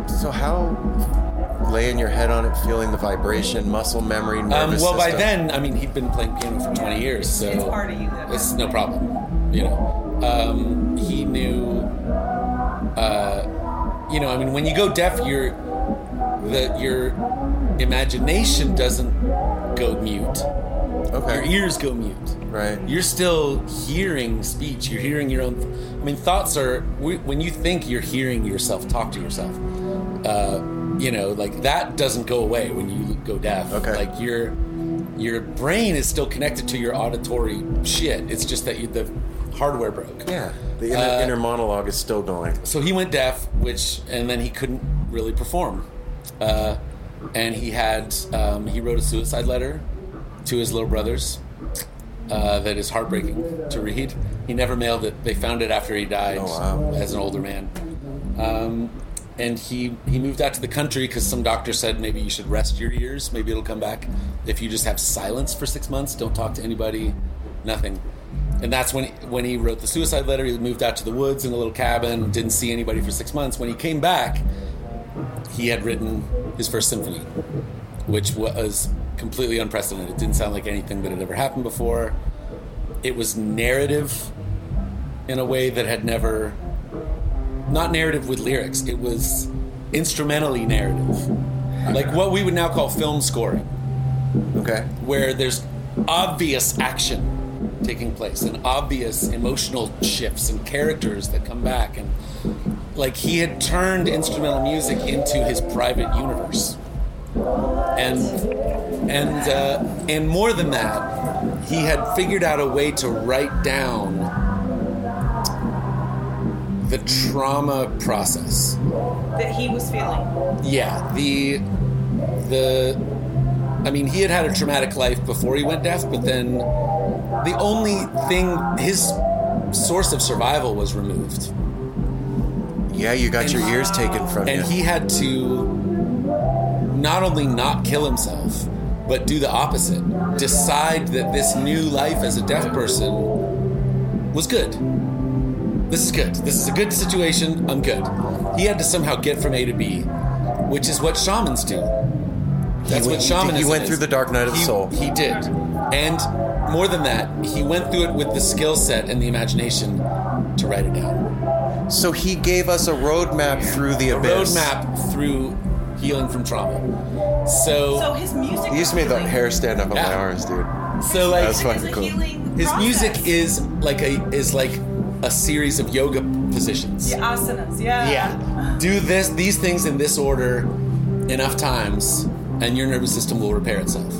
So how laying your head on it, feeling the vibration, muscle memory, Um, nervous well, by system? then, I mean, he'd been playing piano for 20 years, so It's part of you that it's no problem. You know, um, he knew uh, you know, I mean, when you go deaf, your the your imagination doesn't go mute. Okay. Your ears go mute. Right. You're still hearing speech. You're hearing your own. I mean, thoughts are when you think you're hearing yourself talk to yourself. Uh, you know, like that doesn't go away when you go deaf. Okay. Like your your brain is still connected to your auditory shit. It's just that you, the hardware broke. Yeah. The inner, Uh, inner monologue is still going. So he went deaf, which and then he couldn't really perform. Uh, and he had um, he wrote a suicide letter to his little brothers uh, that is heartbreaking to read. He never mailed it. They found it after he died Oh, wow. as an older man. Um, and he he moved out to the country because some doctor said maybe you should rest your ears. Maybe it'll come back if you just have silence for six months. Don't talk to anybody. Nothing. And that's when when he wrote the suicide letter. He moved out to the woods in a little cabin. Didn't see anybody for six months. When he came back, he had written his first symphony, which was completely unprecedented. It didn't sound like anything that had ever happened before. It was narrative in a way that had never not narrative with lyrics. It was instrumentally narrative. Like what we would now call film scoring Okay. where there's obvious action taking place and obvious emotional shifts and characters that come back and like he had turned instrumental music into his private universe and and uh, and more than that he had figured out a way to write down the trauma process That he was feeling. yeah, the the I mean, he had had a traumatic life before he went deaf, but then the only thing his source of survival was removed. Yeah, you got your ears taken from And you. And he had to not only not kill himself, but do the opposite. Decide that this new life as a deaf person was good. This is good. This is a good situation. I'm good. He had to somehow get from A to B, which is what shamans do. That's He what went- shamanism he went is. through the dark night of the He- soul. He did. And more than that, he went through it with the skill set and the imagination to write it down. So he gave us a roadmap through the abyss. A abyss. roadmap through healing from trauma. So, So his music. He used to make the hair stand up on my arms, dude. so like That's fucking cool. his music is like a is like a series of yoga positions. Yeah, asanas. Yeah. Yeah. Do this these things in this order enough times and your nervous system will repair itself.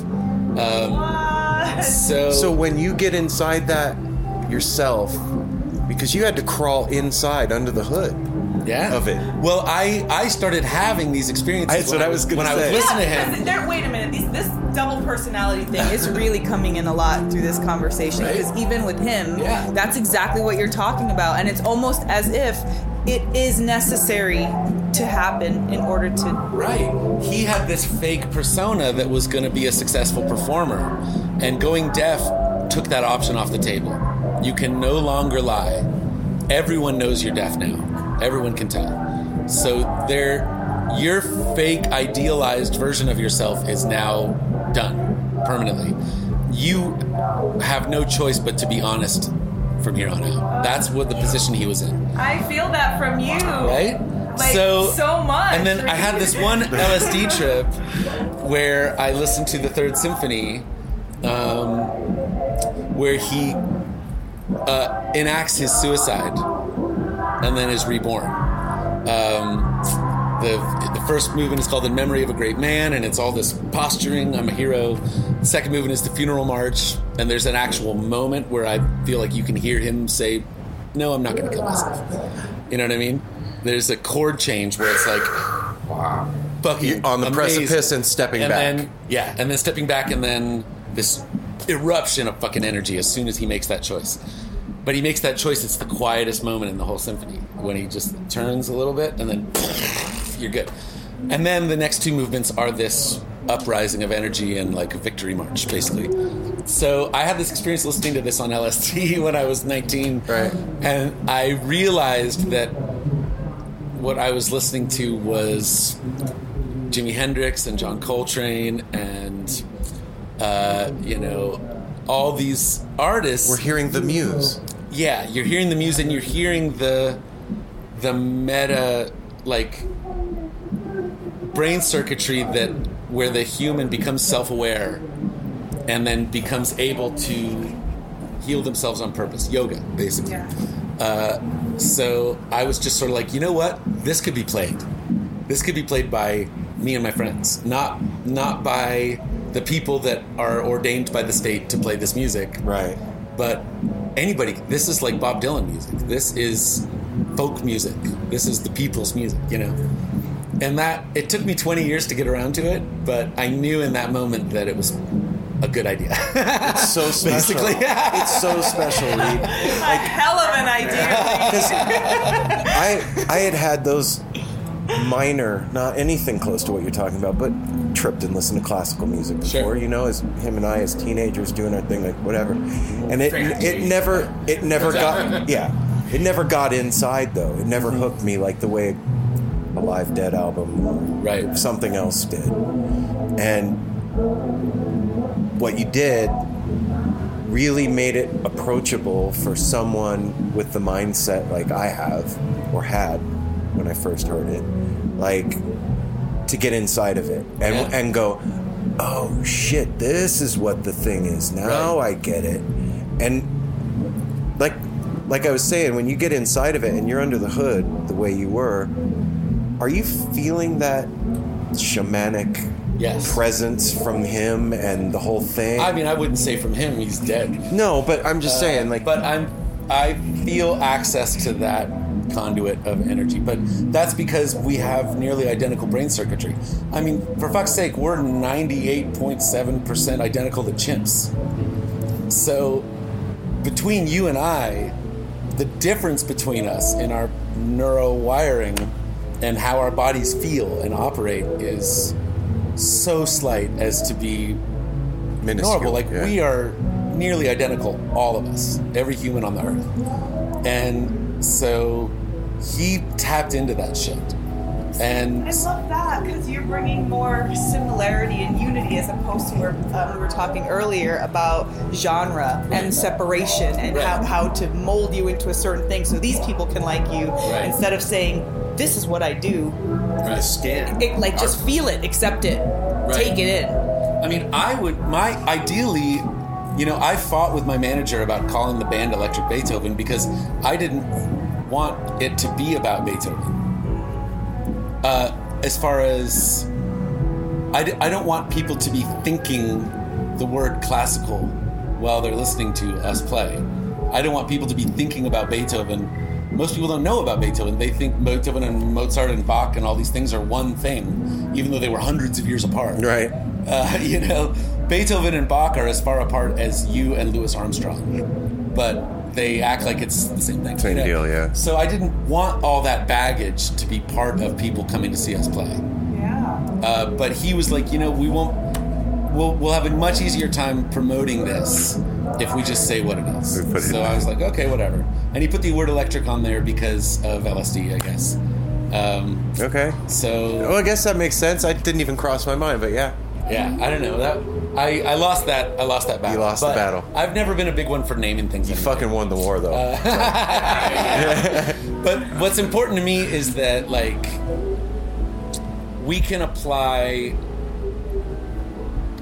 Um, What? so So when you get inside that yourself, because you had to crawl inside under the hood yeah. of it. Well, I I started having these experiences. That's when what I was gonna when I was listening to him. there, wait a minute. These, this double personality thing is really coming in a lot through this conversation. Right. Because even with him, Yeah. that's exactly what you're talking about, and it's almost as if it is necessary to happen in order to. Right. He had this fake persona that was going to be a successful performer, and going deaf took that option off the table. You can no longer lie. Everyone knows you're deaf now. Everyone can tell. So there, your fake idealized version of yourself is now done permanently. You have no choice but to be honest from here on out. That's what the position he was in I feel that from you. right? Like, so so much. And then I had this one LSD trip where I listened to the Third Symphony, um, where he uh, enacts his suicide and then is reborn. Um, the the first movement is called "In Memory of a Great Man," and it's all this posturing. I'm a hero. The second movement is the funeral march, and there's an actual moment where I feel like you can hear him say, "No, I'm not going to kill myself." You know what I mean? There's a chord change where it's like, wow, fucking On the amazing. precipice and stepping and back. Then, yeah, and then stepping back, and then this eruption of fucking energy as soon as he makes that choice. But he makes that choice. It's the quietest moment in the whole symphony when he just turns a little bit, and then you're good. And then the next two movements are this uprising of energy and like a victory march, basically. So I had this experience listening to this on LSD when I was 19, Right. and I realized that what I was listening to was Jimi Hendrix and John Coltrane and uh, you know all these artists. We're hearing the muse. Yeah, you're hearing the muse and you're hearing the the meta like brain circuitry that where the human becomes self-aware and then becomes able to heal themselves on purpose. Yoga, basically. Uh, so I was just sort of like, you know what? This could be played. This could be played by me and my friends, not not by the people that are ordained by the state to play this music. Right. But anybody, this is like Bob Dylan music. This is folk music. This is the people's music, you know. And that it took me 20 years to get around to it, but I knew in that moment that it was a good idea. It's so special. Basically. it's so special, Reed. A hell of an idea. I I had had those minor, not anything close to what you're talking about, but tripped and listened to classical music before. Sure. You know, as him and I as teenagers doing our thing, like whatever. And it it never it never got yeah it never got inside though. It never mm-hmm. hooked me like the way a Live Dead album or Right. something else did. And what you did really made it approachable for someone with the mindset like I have or had when I first heard it. Like to get inside of it and Yeah. and go, "Oh shit, this is what the thing is. Now I get it." And like like I was saying, when you get inside of it and you're under the hood the way you were, are you feeling that shamanic Yes. presence from him and the whole thing? I mean, I wouldn't say from him, he's dead. no, but I'm just Uh, saying, like, but I'm I feel access to that conduit of energy. But that's because we have nearly identical brain circuitry. I mean, for fuck's sake, we're 98.7% identical to chimps. So between you and I, the difference between us in our neuro wiring and how our bodies feel and operate is so slight as to be minuscule. normal. Like yeah. we are nearly identical, all of us, every human on the earth. And so he tapped into that shit. And I love that because you're bringing more similarity and unity as opposed to where um, we were talking earlier about genre and separation and how, how to mold you into a certain thing so these people can like you Right. instead of saying, This is what I do. Right. scan. It, like, just feel it, accept it, take it in. I mean, I would my ideally, you know, I fought with my manager about calling the band Electric Beethoven because I didn't want it to be about Beethoven. Uh, as far as I, d- I don't want people to be thinking the word classical while they're listening to us play. I don't want people to be thinking about Beethoven. Most people don't know about Beethoven. They think Beethoven and Mozart and Bach and all these things are one thing, even though they were hundreds of years apart. right. Uh, you know, Beethoven and Bach are as far apart as you and Louis Armstrong, but they act like it's the same thing. Same you know? deal, yeah. So I didn't want all that baggage to be part of people coming to see us play. Yeah. Uh, but he was like, you know, we won't. We'll we'll have a much easier time promoting this if we just say what it is. So I was like, okay, whatever. And he put the word electric on there because of LSD, I guess. Um, Okay. so Well, I guess that makes sense. I didn't even cross my mind, but yeah. yeah, I don't know that. I, I lost that. I lost that battle. You lost the battle. I've never been a big one for naming things. You anymore. fucking won the war, though. But what's important to me is that like we can apply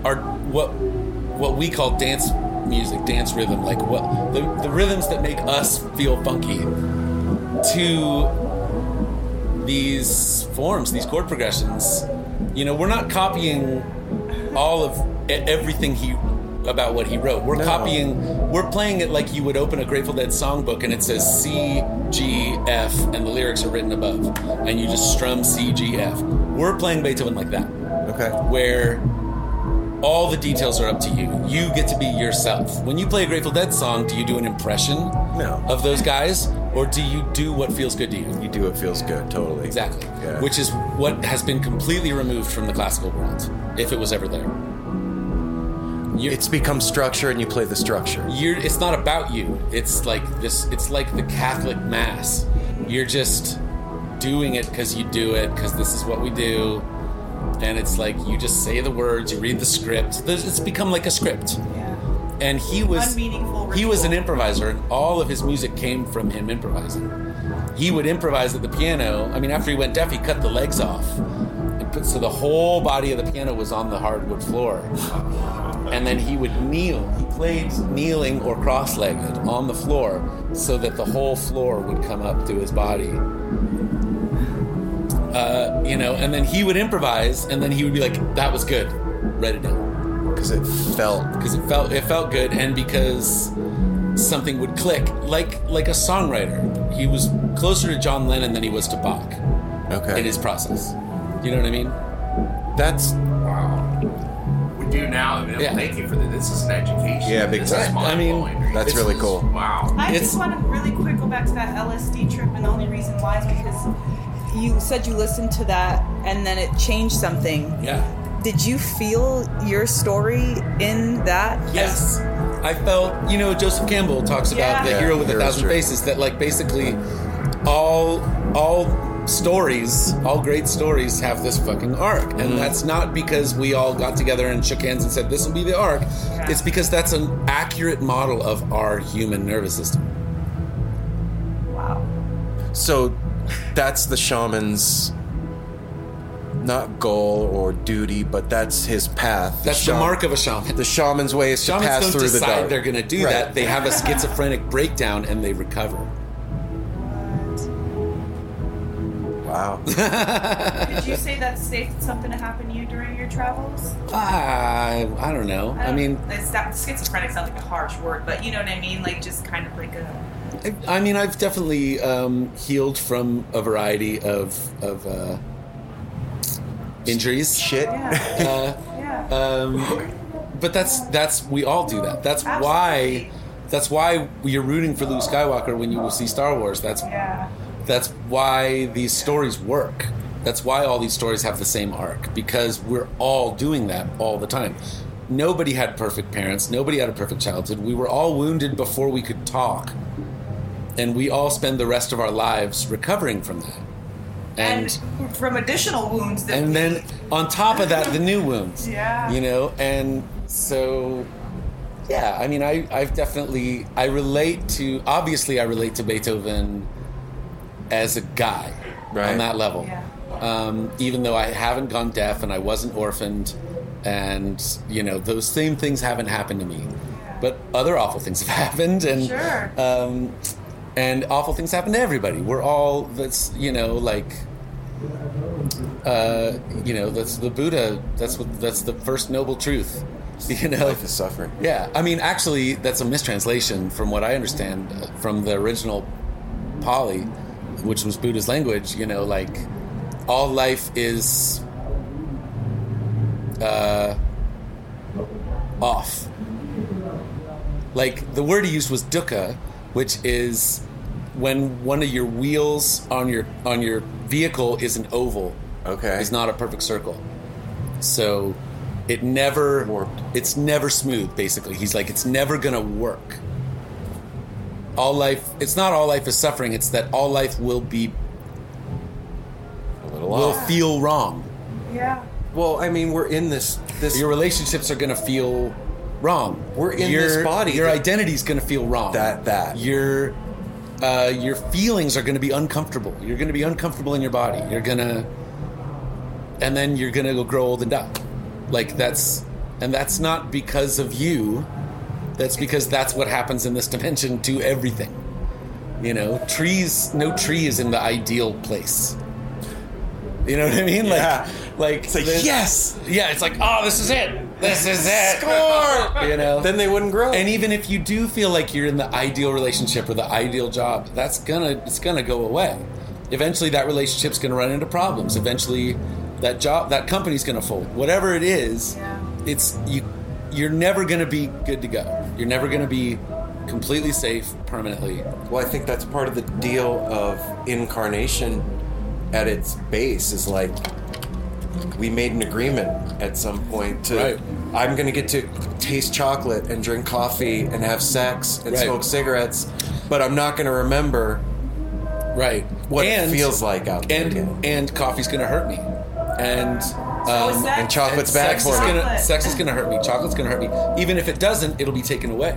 our what what we call dance music, dance rhythm, like what the, the rhythms that make us feel funky to these forms, these chord progressions. You know, we're not copying all of everything he about what he wrote. We're copying. We're playing it like you would open a Grateful Dead songbook and it says C, G, F, and the lyrics are written above, and you just strum C, G, F. We're playing Beethoven like that, okay. where all the details are up to you. You get to be yourself. When you play a Grateful Dead song, do you do an impression No. of those guys, or do you do what feels good to you? You do what feels good, totally. Exactly. Yeah. Which is what has been completely removed from the classical world, if it was ever there. You're, It's become structure, and you play the structure. you're, it's not about you. It's like this. It's like the Catholic Mass. You're just doing it because you do it because this is what we do, and it's like you just say the words, you read the script. There's- It's become like a script. Yeah. And he was he was an improviser, and all of his music came from him improvising. he would improvise at the piano. I mean, after he went deaf, he cut the legs off, put, so the whole body of the piano was on the hardwood floor. And then he would kneel. He played kneeling or cross-legged on the floor, so that the whole floor would come up to his body. Uh, you know, and then he would improvise, and then he would be like, "That was good, write it down." Because it felt. because it felt it felt good and because something would click like like a songwriter he was closer to john lennon than he was to bach Okay. in his process you know what i mean That's wow. We do now. I mean, Yeah. thank you for that. This is an education. Yeah, big this time. I mean, mind-blowing. that's This really is- cool. Wow. I It's- just want to really quick go back to that LSD trip, and the only reason why is because you said you listened to that and then it changed something. yeah Did you feel your story in that? yes i felt you know joseph campbell talks about Yeah. the Yeah, hero with a thousand Journey. faces that like basically all all stories all great stories have this fucking arc and Mm-hmm. that's not because we all got together and shook hands and said this will be the arc it's because that's an accurate model of our human nervous system Wow. so. That's the shaman's not goal or duty, but that's his path. that's the mark of a shaman The shaman's way is to Shamans pass don't through the decide dark. they're going to do Right. that. They have a schizophrenic breakdown and they recover. Wow. Did you say that's safe something to happen to you during your travels? I, I don't know. I mean, it's that schizophrenic sounds like a harsh word, but you know what I mean? Like just kind of like a. I, I mean, I've definitely um, healed from a variety of of uh, injuries. Shit. Uh, Yeah. um, but that's that's we all do that. That's why that's why you're rooting for Luke Skywalker when you see Star Wars. That's yeah. That's why these stories work. That's why all these stories have the same arc because we're all doing that all the time. Nobody had perfect parents. Nobody had a perfect childhood. We were all wounded before we could talk. And we all spend the rest of our lives recovering from that. And, And from additional wounds that and then on top of that the new wounds. Yeah. You know, and so yeah, I mean I I've definitely I relate to obviously I relate to Beethoven as a guy Right. on that level. Yeah. Um, even though I haven't gone deaf and I wasn't orphaned and you know those same things haven't happened to me. But other awful things have happened and Sure. um, and awful things happen to everybody. We're all that's you know like uh, you know that's the Buddha. That's what that's the first noble truth. You know, Life is suffering. yeah. I mean, actually, that's a mistranslation from what I understand uh, from the original Pali, which was Buddha's language. You know, like all life is uh, off. Like the word he used was dukkha, which is when one of your wheels on your on your vehicle is an oval. Okay. Is not a perfect circle. So it never Warped. It's never smooth. Basically, he's like it's never gonna work. All life. It's not all life is suffering. It's that all life will be A little will off. feel wrong. Yeah. Well, I mean, we're in this. This. Your relationships are gonna feel wrong. We're in your, this body Your that- identity's gonna feel wrong. That- that. Your uh, your feelings are gonna be uncomfortable. You're gonna be uncomfortable in your body. You're gonna, and then you're gonna go grow old and die. Like that's, and that's not because of you. That's because that's what happens in this dimension to everything. You know, trees. No tree is in the ideal place. You know what I mean? Yeah. Like, like It's like, yes! yeah, it's like, oh, this is it. This is it. Score! You know. Then they wouldn't grow. and even if you do feel like you're in the ideal relationship or the ideal job, that's gonna it's gonna go away. Eventually, that relationship's gonna run into problems. Eventually, that job, that company's gonna fold. Whatever it is, Yeah. it's you. You're never gonna be good to go. You're never gonna be completely safe permanently. Well, I think that's part of the deal of incarnation at its base is like we made an agreement at some point to Right. I'm going to get to taste chocolate and drink coffee and have sex and Right. smoke cigarettes, but I'm not going to remember Right. what it feels like out there. and again. and coffee's gonna hurt me, and um, sex? and chocolate's and bad for me. gonna sex is gonna hurt me. Chocolate's gonna hurt me. Even if it doesn't, it'll be taken away.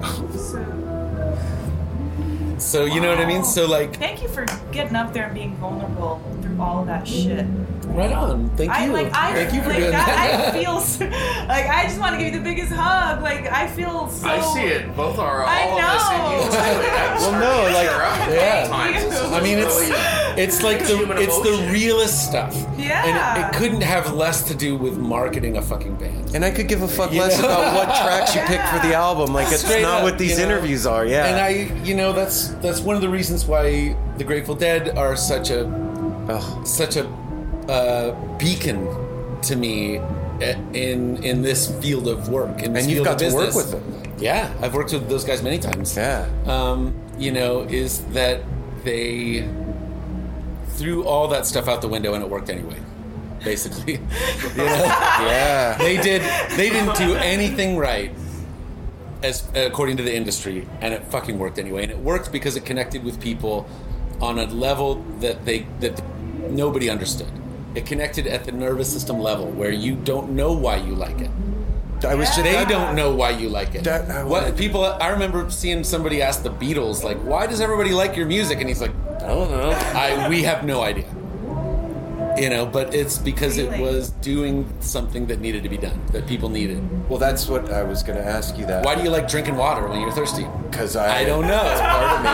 So you know what I mean? So like, Thank you for getting up there and being vulnerable through all of that shit. Right on. Thank I you. like I Thank you for like doing that. I feel s- like I just want to give you the biggest hug. Like I feel so. I see it. Both are all I of us in you know. too. Well, no, like, tear up at yeah. times. I mean, it's it's like the it's the realest stuff. Yeah. And it, it couldn't have less to do with marketing a fucking band. And I could give a fuck You less know? about what tracks you picked for the album. Like it's Straight not up, what these you know? interviews are. Yeah. And I, you know, that's that's one of the reasons why the Grateful Dead are such a such a uh, beacon to me eh, in in this field of work. In this And you've got to work with them. Yeah, I've worked with those guys many times. Yeah. Um, you know, is that they threw all that stuff out the window and it worked anyway. Basically, you know? yeah. they did. They didn't do anything right, as according to the industry, and it fucking worked anyway. And it worked because it connected with people on a level that they that nobody understood. It connected at the nervous system level where you don't know why you like it. I was just They don't know why you like it. That- I what people? I remember seeing somebody ask the Beatles, like, "Why does everybody like your music?" And he's like, "I don't know. I we have no idea." You know, but it's because it was doing something that needed to be done, that people needed. Well, that's what I was going to ask you. That Why do you like drinking water when you're thirsty? Because I, I don't know. It's part of me.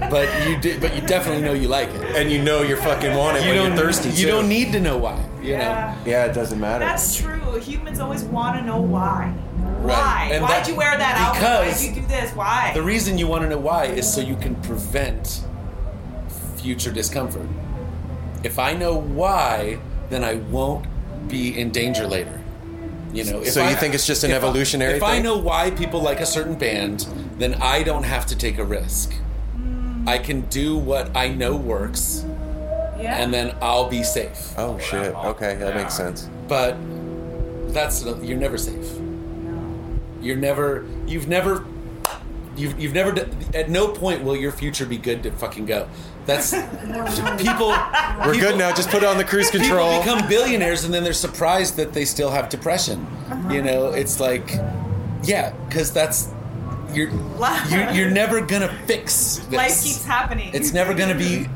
But you did, but you definitely know you like it. And you know you're fucking want it You when don't you're thirsty. You too. don't need to know why. You know. Yeah. Yeah, it doesn't matter. That's true. Humans always want to know why. Right. Why? And Why'd that- you wear that outfit? because Why'd you do this? Why? The reason you want to know why is so you can prevent future discomfort. If I know why, then I won't be in danger later. You know. If So you I- think it's just an if I- evolutionary If I know why people like a certain band, then I don't have to take a risk. I can do what I know works, yeah. and then I'll be safe. Oh shit. Okay, that makes sense. But that's you're never safe. You're never. You've never. You've, you've never. At no point will your future be good to fucking go. That's people. We're people- good now. Just put it on the cruise People control. become billionaires and then they're surprised that they still have depression. Uh-huh. You know, it's like, yeah, because that's you're, you're you're never gonna fix this. Life keeps happening. It's never gonna be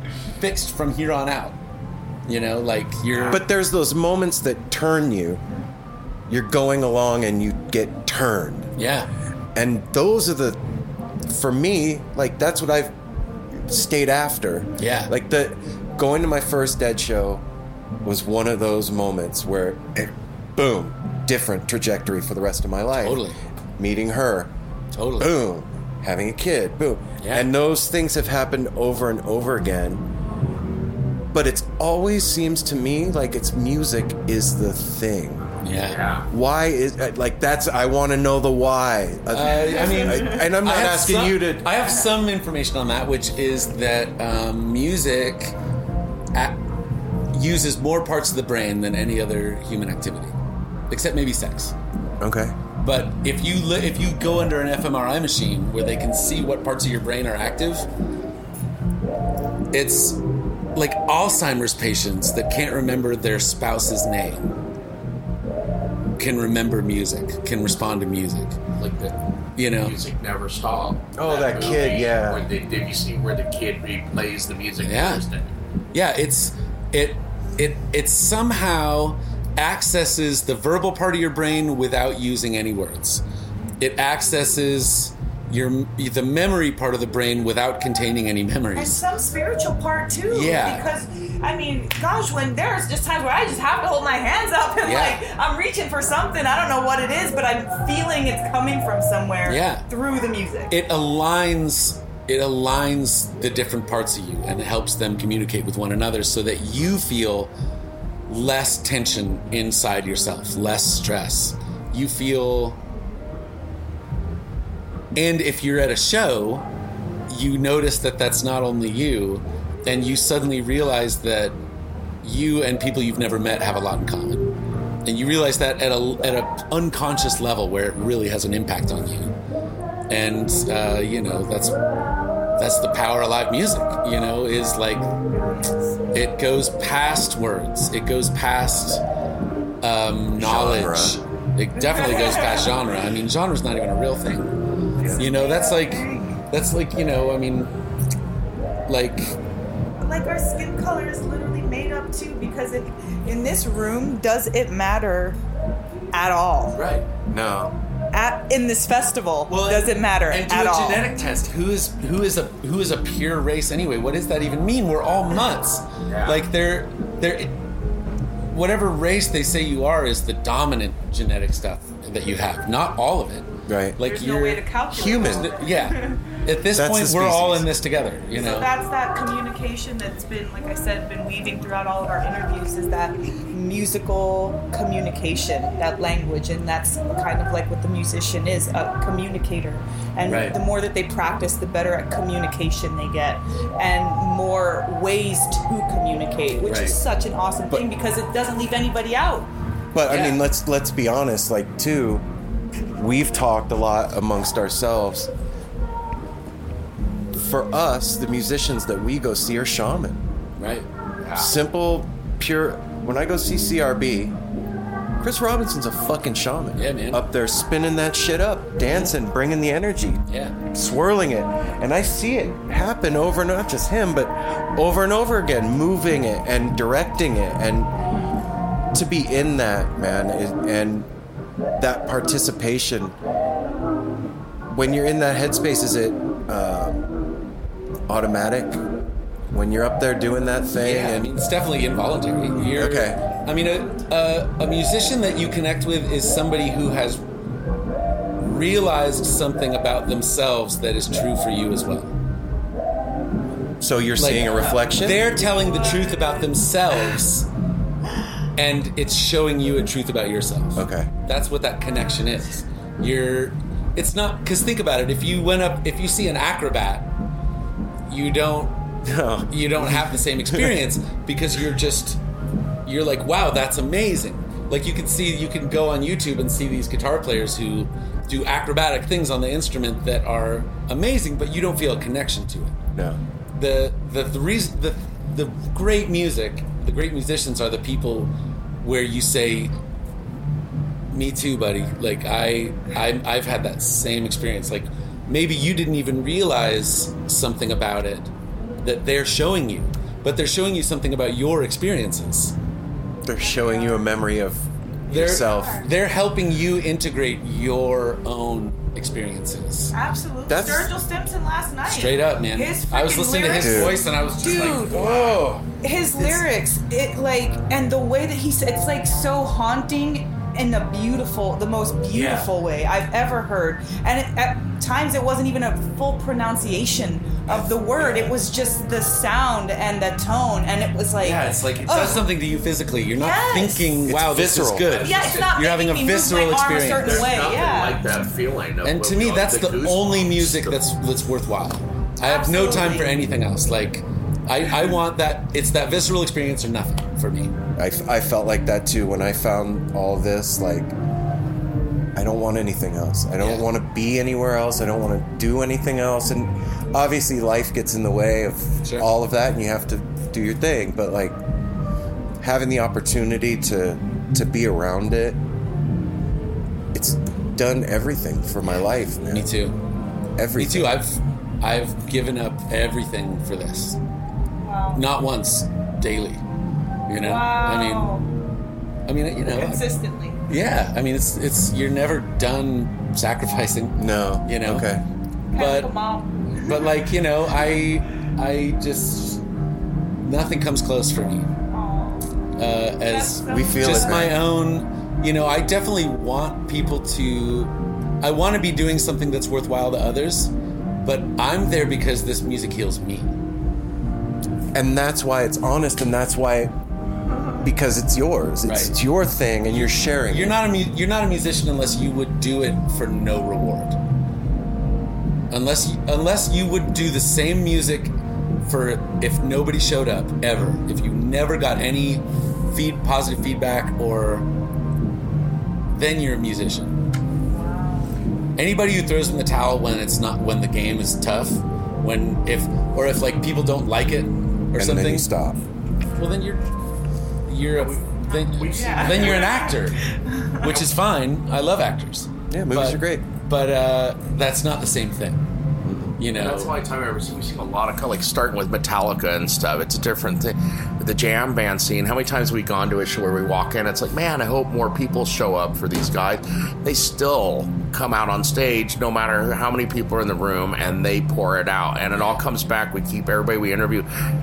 fixed from here on out. You know, like you're. But there's those moments that turn you. You're going along and you get turned. yeah, And those are the for me, like that's what I've stayed after. Yeah. Like the going to my first dead show was one of those moments where it, boom, different trajectory for the rest of my life. Totally. Meeting her, totally. boom, having a kid, boom. Yeah. And those things have happened over and over again. But it always seems to me like it's music is the thing. Yeah. Why is uh, like that's I want to know the why. Uh, I mean, and I'm not asking some- you to. I have some information on that, which is that um, music a uses more parts of the brain than any other human activity, except maybe sex. Okay. But if you li- if you go under an fMRI machine where they can see what parts of your brain are active, it's like Alzheimer's patients that can't remember their spouse's name can remember music, can respond to music. like the You know, music never stopped. Oh, that kid, yeah. Where they, did you see where the kid replays the music? Yeah. Yeah, it's it it it somehow accesses the verbal part of your brain without using any words. It accesses your the memory part of the brain without containing any and memories. some spiritual part too. Yeah. Because I mean, gosh, when there's just times where I just have to hold my hands up and Yeah. like I'm reaching for something. I don't know what it is, but I'm feeling it's coming from somewhere. Yeah. Through the music. it aligns it aligns the different parts of you and it helps them communicate with one another so that you feel less tension inside yourself less stress you feel and if you're at a show you notice that that's not only you and you suddenly realize that you and people you've never met have a lot in common. And you realize that at a at a unconscious level where it really has an impact on you. And uh, you know that's that's the power of live music you know is like it goes past words. It goes past um, knowledge. It definitely goes past genre. I mean genre's not even a real thing. You know that's like That's like you know, I mean, like like our skin color is literally made up too because it, in this room does it matter at all right. No. at in this festival Well, does it matter And do at a all genetic test. Who is who is a who is a pure race anyway? What does that even mean? We're all mutts. yeah. Like they're they're whatever race they say you are is the dominant genetic stuff that you have. Not all of it. Right. Like there's you're no way to calculate human. it. Yeah. At this That's point, we're all in this together. You know, So know. that's that communication that's been, like I said, been weaving throughout all of our interviews is that musical communication, that language, and that's kind of like what the musician is, a communicator. And Right. the more that they practice, the better at communication they get, and more ways to communicate, which Right. is such an awesome But- thing because it doesn't leave anybody out. But I mean, let's let's be honest. Like, too, we've talked a lot amongst ourselves. For us, the musicians that we go see are shaman. right. Simple, pure. When I go see CRB, Chris Robinson's a fucking shaman. Yeah, man. Up there spinning that shit up, dancing, bringing the energy, Yeah. swirling it. And I see it happen over and not just him, but over and over again, moving it and directing it. And to be in that, man, is, and that participation, when you're in that headspace, is it uh, automatic? When you're up there doing that thing, Yeah, I mean, it's definitely involuntary. You're, Okay. I mean, a, a, a musician that you connect with is somebody who has realized something about themselves that is true for you as well. so you're Like, seeing a reflection. They're telling the truth about themselves, and it's showing you a truth about yourself. Okay. That's what that connection is. You're. It's not because think about it. If you went up, if you see an acrobat, you don't No. you don't have the same experience because you're just you're like wow that's amazing like you can see you can go on youtube and see these guitar players who do acrobatic things on the instrument that are amazing but you don't feel a connection to it No. the the, the reason the the great music the great musicians are the people where you say me too buddy like i, I i've had that same experience like maybe you didn't even realize something about it that they're showing you but they're showing you something about your experiences They're showing you a memory of they're, yourself. they're helping you integrate your own experiences Absolutely. That's- Sturgill Simpson last night. straight up man His i was freaking listening to his lyrics- voice and i was just Dude. like whoa his lyrics it like and the way that he said it's like so haunting in the beautiful the most beautiful way i've ever heard and it, at times it wasn't even a full pronunciation of the word it was just the sound and the tone and it was like Yeah, it's like it ugh. does something to you physically. You're not Yes. thinking, It's "Wow, visceral. this is good." yeah it's not You're having a me visceral my arm a experience. certain way Nothing yeah like that feeling. of- And to me, that's the goosebumps. only music that's that's worthwhile. I have no time for anything else. Like, I, I want that. It's that visceral experience or nothing for me. I, I felt like that too when I found all this. Like, I don't want anything else. I don't Yeah. want to be anywhere else. I don't want to do anything else. And obviously, life gets in the way of Sure. all of that, and you have to do your thing. But like, having the opportunity to to be around it, it's done everything for my life, man. Me too. Everything. Me too. I've I've given up everything for this. Wow Not once, daily. You know. wow I mean, I mean, you know. consistently Yeah. I mean, it's it's you're never done sacrificing. No. You know. Okay. But Come but like you know i i just nothing comes close for me uh, as That's We feel just it, my man. own you know i definitely want people to i want to be doing something that's worthwhile to others but i'm there because this music heals me and that's why it's honest and that's why because it's yours it's, Right. it's your thing and you're sharing you're it. not a mu- you're not a musician unless you would do it for no reward unless you, unless you would do the same music for if nobody showed up ever if you never got any feed positive feedback or then you're a musician anybody who throws in the towel when it's not when the game is tough when if or if like people don't like it or and something then you stop well, then you're you're a, then, then you're an actor, which is fine. I love actors. Yeah, movies But- are great. but uh, that's not the same thing. You know, that's why only time I've ever seen. We've seen a lot of like starting with Metallica and stuff. It's a different thing. The jam band scene. How many times have we gone to a show where we walk in? It's like, man, I hope more people show up for these guys. They still come out on stage, no matter how many people are in the room, and they pour it out. And it all comes back. We keep everybody we interview.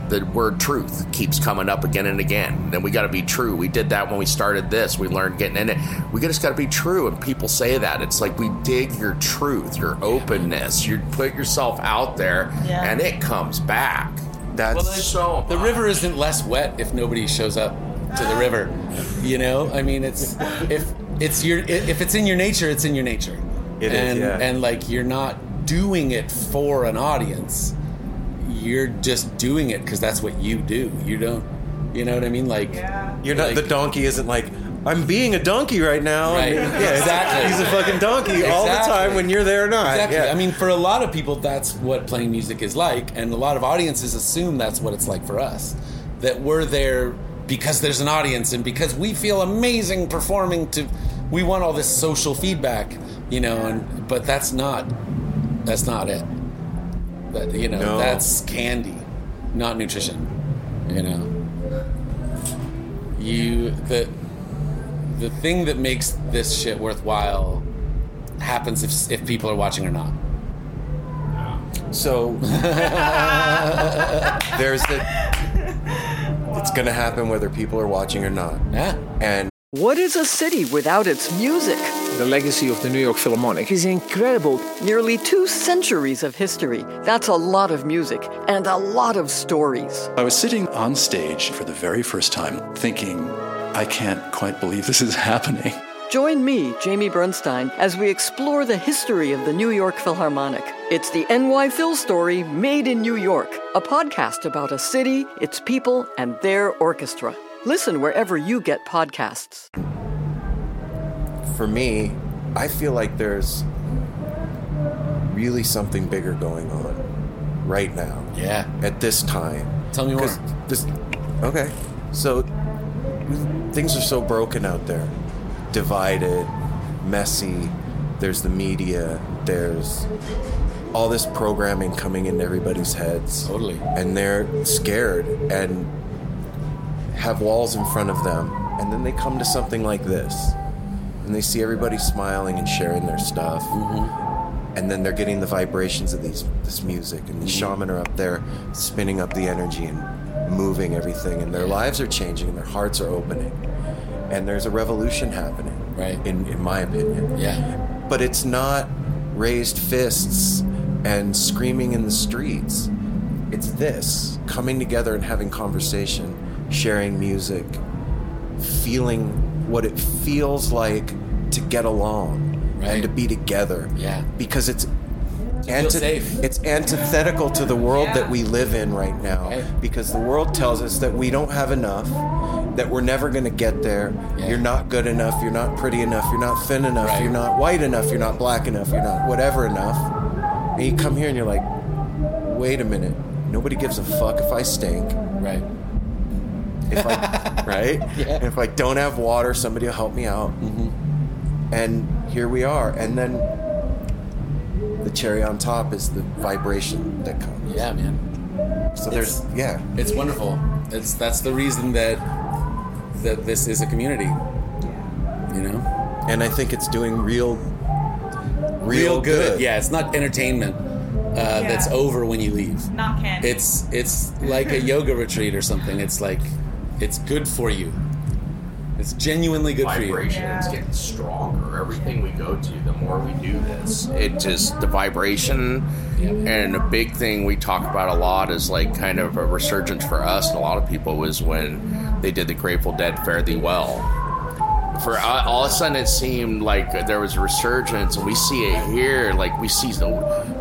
The word truth keeps coming up again and again. Then we got to be true. We did that when we started this. We learned getting in it. We just got to be true. And people say that. It's like we dig your truth, your openness. You put yourself out there, Yeah. and it comes back. That's Well, then, so the river isn't less wet if nobody shows up to the river. You know, I mean, it's if it's your if it's in your nature, it's in your nature. It is, and yeah. and like you're not doing it for an audience. You're just doing it because that's what you do. You don't. You know what I mean? Like You're not. like- the donkey isn't like. I'm being a donkey right now. Right. Yeah, Exactly. He's a fucking donkey all the time when you're there or not. Exactly. Yeah. I mean, for a lot of people, that's what playing music is like, and a lot of audiences assume that's what it's like for us. That we're there because there's an audience, and because we feel amazing performing. To we want all this social feedback, you know, and but that's not that's not it. That you know, No. that's candy, not nutrition. You know, you the the thing that makes this shit worthwhile happens if if people are watching or not. So there's the. It's gonna happen whether people are watching or not. Yeah. And What is a city without its music? The legacy of the New York Philharmonic is incredible. Nearly two centuries of history. That's a lot of music and a lot of stories. I was sitting on stage for the very first time thinking, I can't quite believe this is happening. Join me, Jamie Bernstein, as we explore the history of the New York Philharmonic. It's the NY Phil story made in New York, a podcast about a city, its people, and their orchestra. Listen wherever you get podcasts. for me, I feel like there's really something bigger going on right now. Yeah. At this time. Tell me more. 'Cause This, okay. So things are so broken out there, divided, messy. There's the media. There's all this programming coming into everybody's heads. Totally. And they're scared and have walls in front of them. And then they come to something like this. And they see everybody smiling and sharing their stuff. Mm-hmm. And then they're getting the vibrations of these this music. And the mm-hmm. shaman are up there spinning up the energy and moving everything. And their lives are changing and their hearts are opening. And there's a revolution happening. Right. In in my opinion. Yeah. But it's not raised fists and screaming in the streets. It's this coming together and having conversation, sharing music, feeling what it feels like to get along and to be together. Yeah. Because it's anti- it's antithetical to the world Yeah. that we live in right now. Right. Because the world tells us that we don't have enough, that we're never going to get there. Yeah. You're not good enough, you're not pretty enough, you're not thin enough, Right. you're not white enough, you're not black enough, you're not whatever enough. And you come here and you're like, wait a minute. Nobody gives a fuck if I stink. Right. If I, right? Yeah. If I don't have water, somebody will help me out. And here we are. And then the cherry on top is the vibration that comes. Yeah, man. So there's, yeah. It's wonderful. It's that's the reason that that this is a community. You know, And I think it's doing real, real, good. Yeah, it's not entertainment uh, that's over when you leave. Not candy. It's it's like a yoga retreat or something. It's like it's good for you. It's genuinely good for you. vibration is getting stronger. Everything we go to, the more we do this, it just the vibration. And a big thing we talk about a lot is like kind of a resurgence for us and a lot of people was when they did the Grateful Dead Fare Thee Well. For uh, all of a sudden, it seemed like there was a resurgence, and we see it here. Like we see the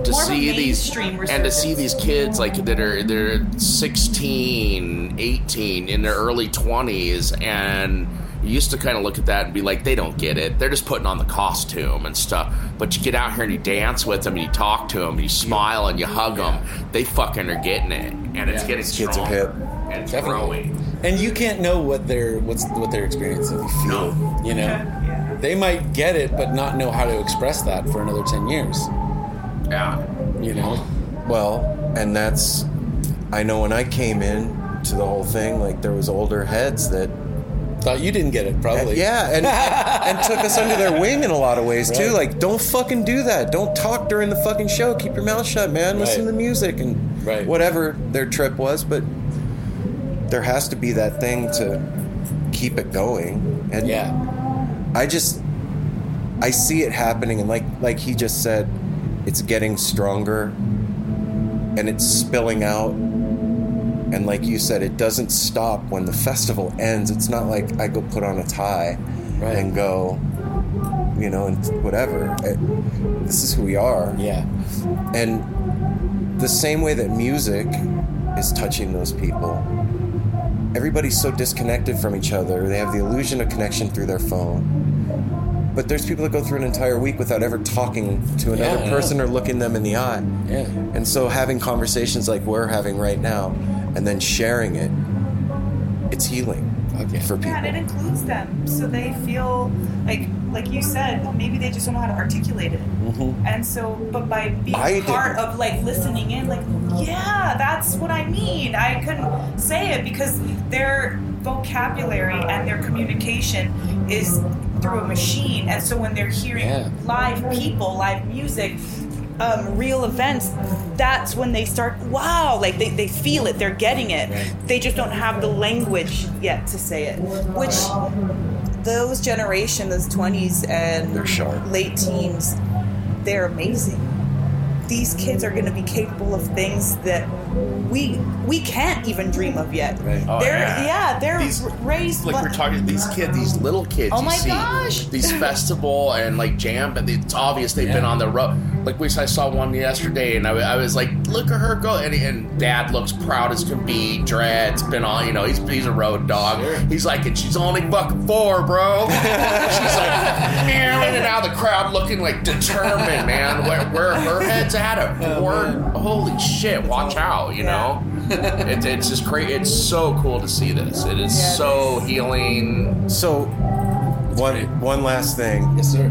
to More see these mainstream and to see these kids like that are they're 16 18 in their early 20s and you used to kind of look at that and be like they don't get it they're just putting on the costume and stuff but you get out here and you dance with them and you talk to them and you smile and you hug them they fucking are getting it and it's Yeah. getting Kids are stronger hip. and it's Definitely. growing And you can't know what they're what's what they're experiencing. no You know, they might get it, but not know how to express that for another ten years. yeah You know, Well, and that's I know when I came in to the whole thing, like there was older heads that thought you didn't get it, probably. yeah, and, and and took us under their wing in a lot of ways too. Like, don't fucking do that. Don't talk during the fucking show. Keep your mouth shut, man. Listen Right. to music and Right. whatever their trip was. But there has to be that thing to keep it going. And Yeah. I just I see it happening, and like like he just said, it's getting stronger, and it's spilling out. And like you said, it doesn't stop when the festival ends. It's not like I go put on a tie Right. and go, you know, and whatever. It- this is who we are. Yeah. And the same way that music is touching those people, everybody's so disconnected from each other. They have the illusion of connection through their phone. But there's people that go through an entire week without ever talking to another Yeah, person know. or looking them in the eye. Yeah. And so having conversations like we're having right now and then sharing it, it's healing Okay. for people. Yeah, and it includes them, so they feel like, like you said, maybe they just don't know how to articulate it. And so, but by being Mm-hmm. I part didn't. of like listening in, like, yeah, that's what I mean. I couldn't say it because their vocabulary and their communication is through a machine, and so when they're hearing Yeah. live people, live music. Um, real events that's when they start wow like they, they feel it they're getting it they just don't have the language yet to say it which those generation those 20s and late teens they're amazing. These kids are going to be capable of things that we we can't even dream of yet Right. Oh, they're yeah. yeah, they're These- raised like bu- we're talking these kids, these little kids. Oh you my see, gosh. These festival and like jam, but it's obvious they've been on the road. Like we, I saw one yesterday, and I, I was like, "Look at her go!" And, and Dad looks proud as can be. Dreads been on, you know, he's he's a road dog. He's like, and she's only fucking four, bro. she's like, man, and now the crowd looking like determined, man. Where, where her head's at? A oh, four? Holy shit! Watch out, you know. It, it's just great. It's so cool to see this. It is Yeah, it so healing. So, one one last thing. Yes, sir.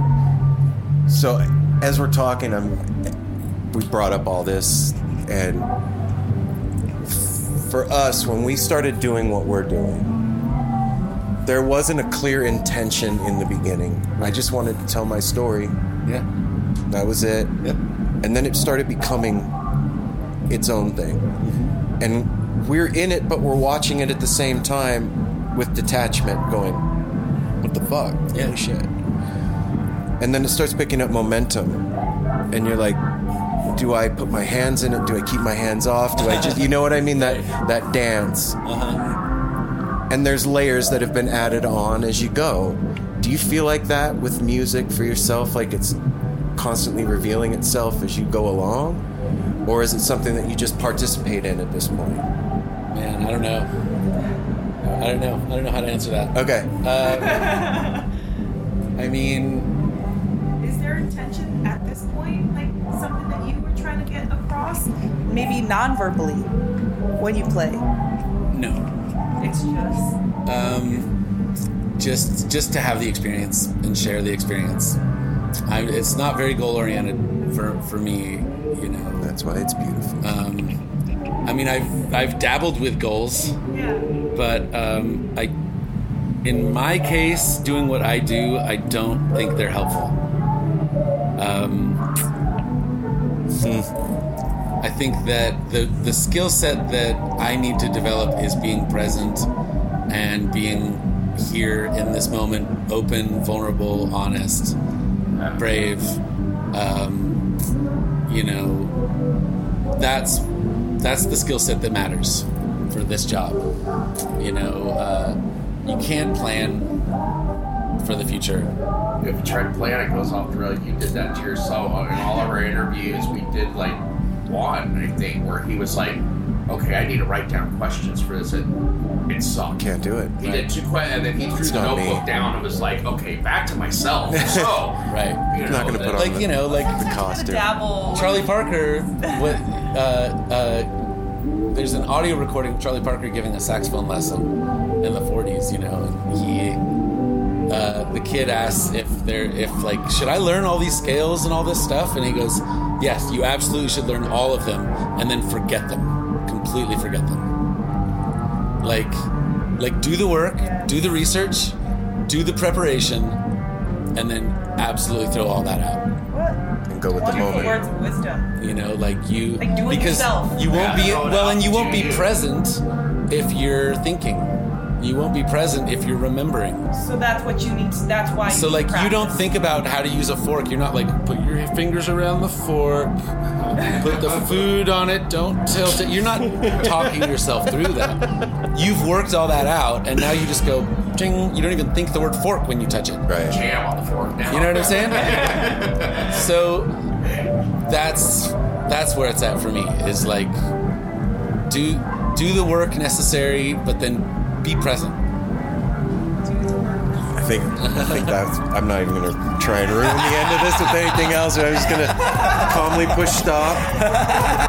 So, as we're talking, I'm, we brought up all this, and for us, when we started doing what we're doing, there wasn't a clear intention in the beginning. I just wanted to tell my story. Yeah. That was it. Yep. And then it started becoming its own thing. And we're in it, but we're watching it at the same time with detachment, going, what the fuck? Yeah. Holy shit. And then it starts picking up momentum. And you're like, do I put my hands in it? Do I keep my hands off? Do I just, you know what I mean? That, that dance. Uh-huh. And there's layers that have been added on as you go. Do you feel like that with music for yourself? Like it's constantly revealing itself as you go along? Or is it something that you just participate in at this point? Man, I don't know. I don't know. I don't know how to answer that. Okay. I mean, Is there intention at this point, like something that you were trying to get across? Maybe non-verbally when you play. no. It's just Um, just just to have the experience and share the experience. I, it's not very goal oriented for for me, you know. That's why it's beautiful. Um, I mean, I've I've dabbled with goals, but um, I, in my case, doing what I do, I don't think they're helpful. Um, I think that the the skill set that I need to develop is being present and being here in this moment, open, vulnerable, honest, brave. Um, you know, that's that's the skill set that matters for this job. You know, uh, you can't plan for the future. If you try to plan, it goes off the rail. You did that to yourself in all of our interviews. We did like one, I think, where he was like, "Okay, I need to write down questions for this," and it sucked. Can't do it. He did two questions, and then he threw It's the notebook me. down and was like, "Okay, back to myself." So, Right. you I'm not going to put that- on Like the, you know, like the costume. Dabble. Charlie Parker. What? Uh, uh, there's an audio recording of Charlie Parker giving a saxophone lesson in the 40s. You know, and he. Uh, the kid asks if they're if like should I learn all these scales and all this stuff, and he goes, Yes, you absolutely should learn all of them and then forget them. Completely forget them. Like like do the work, do the research, do the preparation, and then absolutely throw all that out. And go with the moment. words of wisdom. You know, like you Like do it because yourself. you won't be well and you won't be present if you're thinking. You won't be present if you're remembering. So that's what you need. That's why. So you like need you don't think about how to use a fork. You're not like put your fingers around the fork, put the food on it, don't tilt it. You're not talking yourself through that. You've worked all that out, and now you just go ding. You don't even think the word fork when you touch it. Right. Jam on the fork now. You know what I'm saying? so that's that's where it's at for me. Is like do do the work necessary, but then be present. I think I think that's. I'm not even gonna try and ruin the end of this with anything else. I'm just gonna calmly push stop.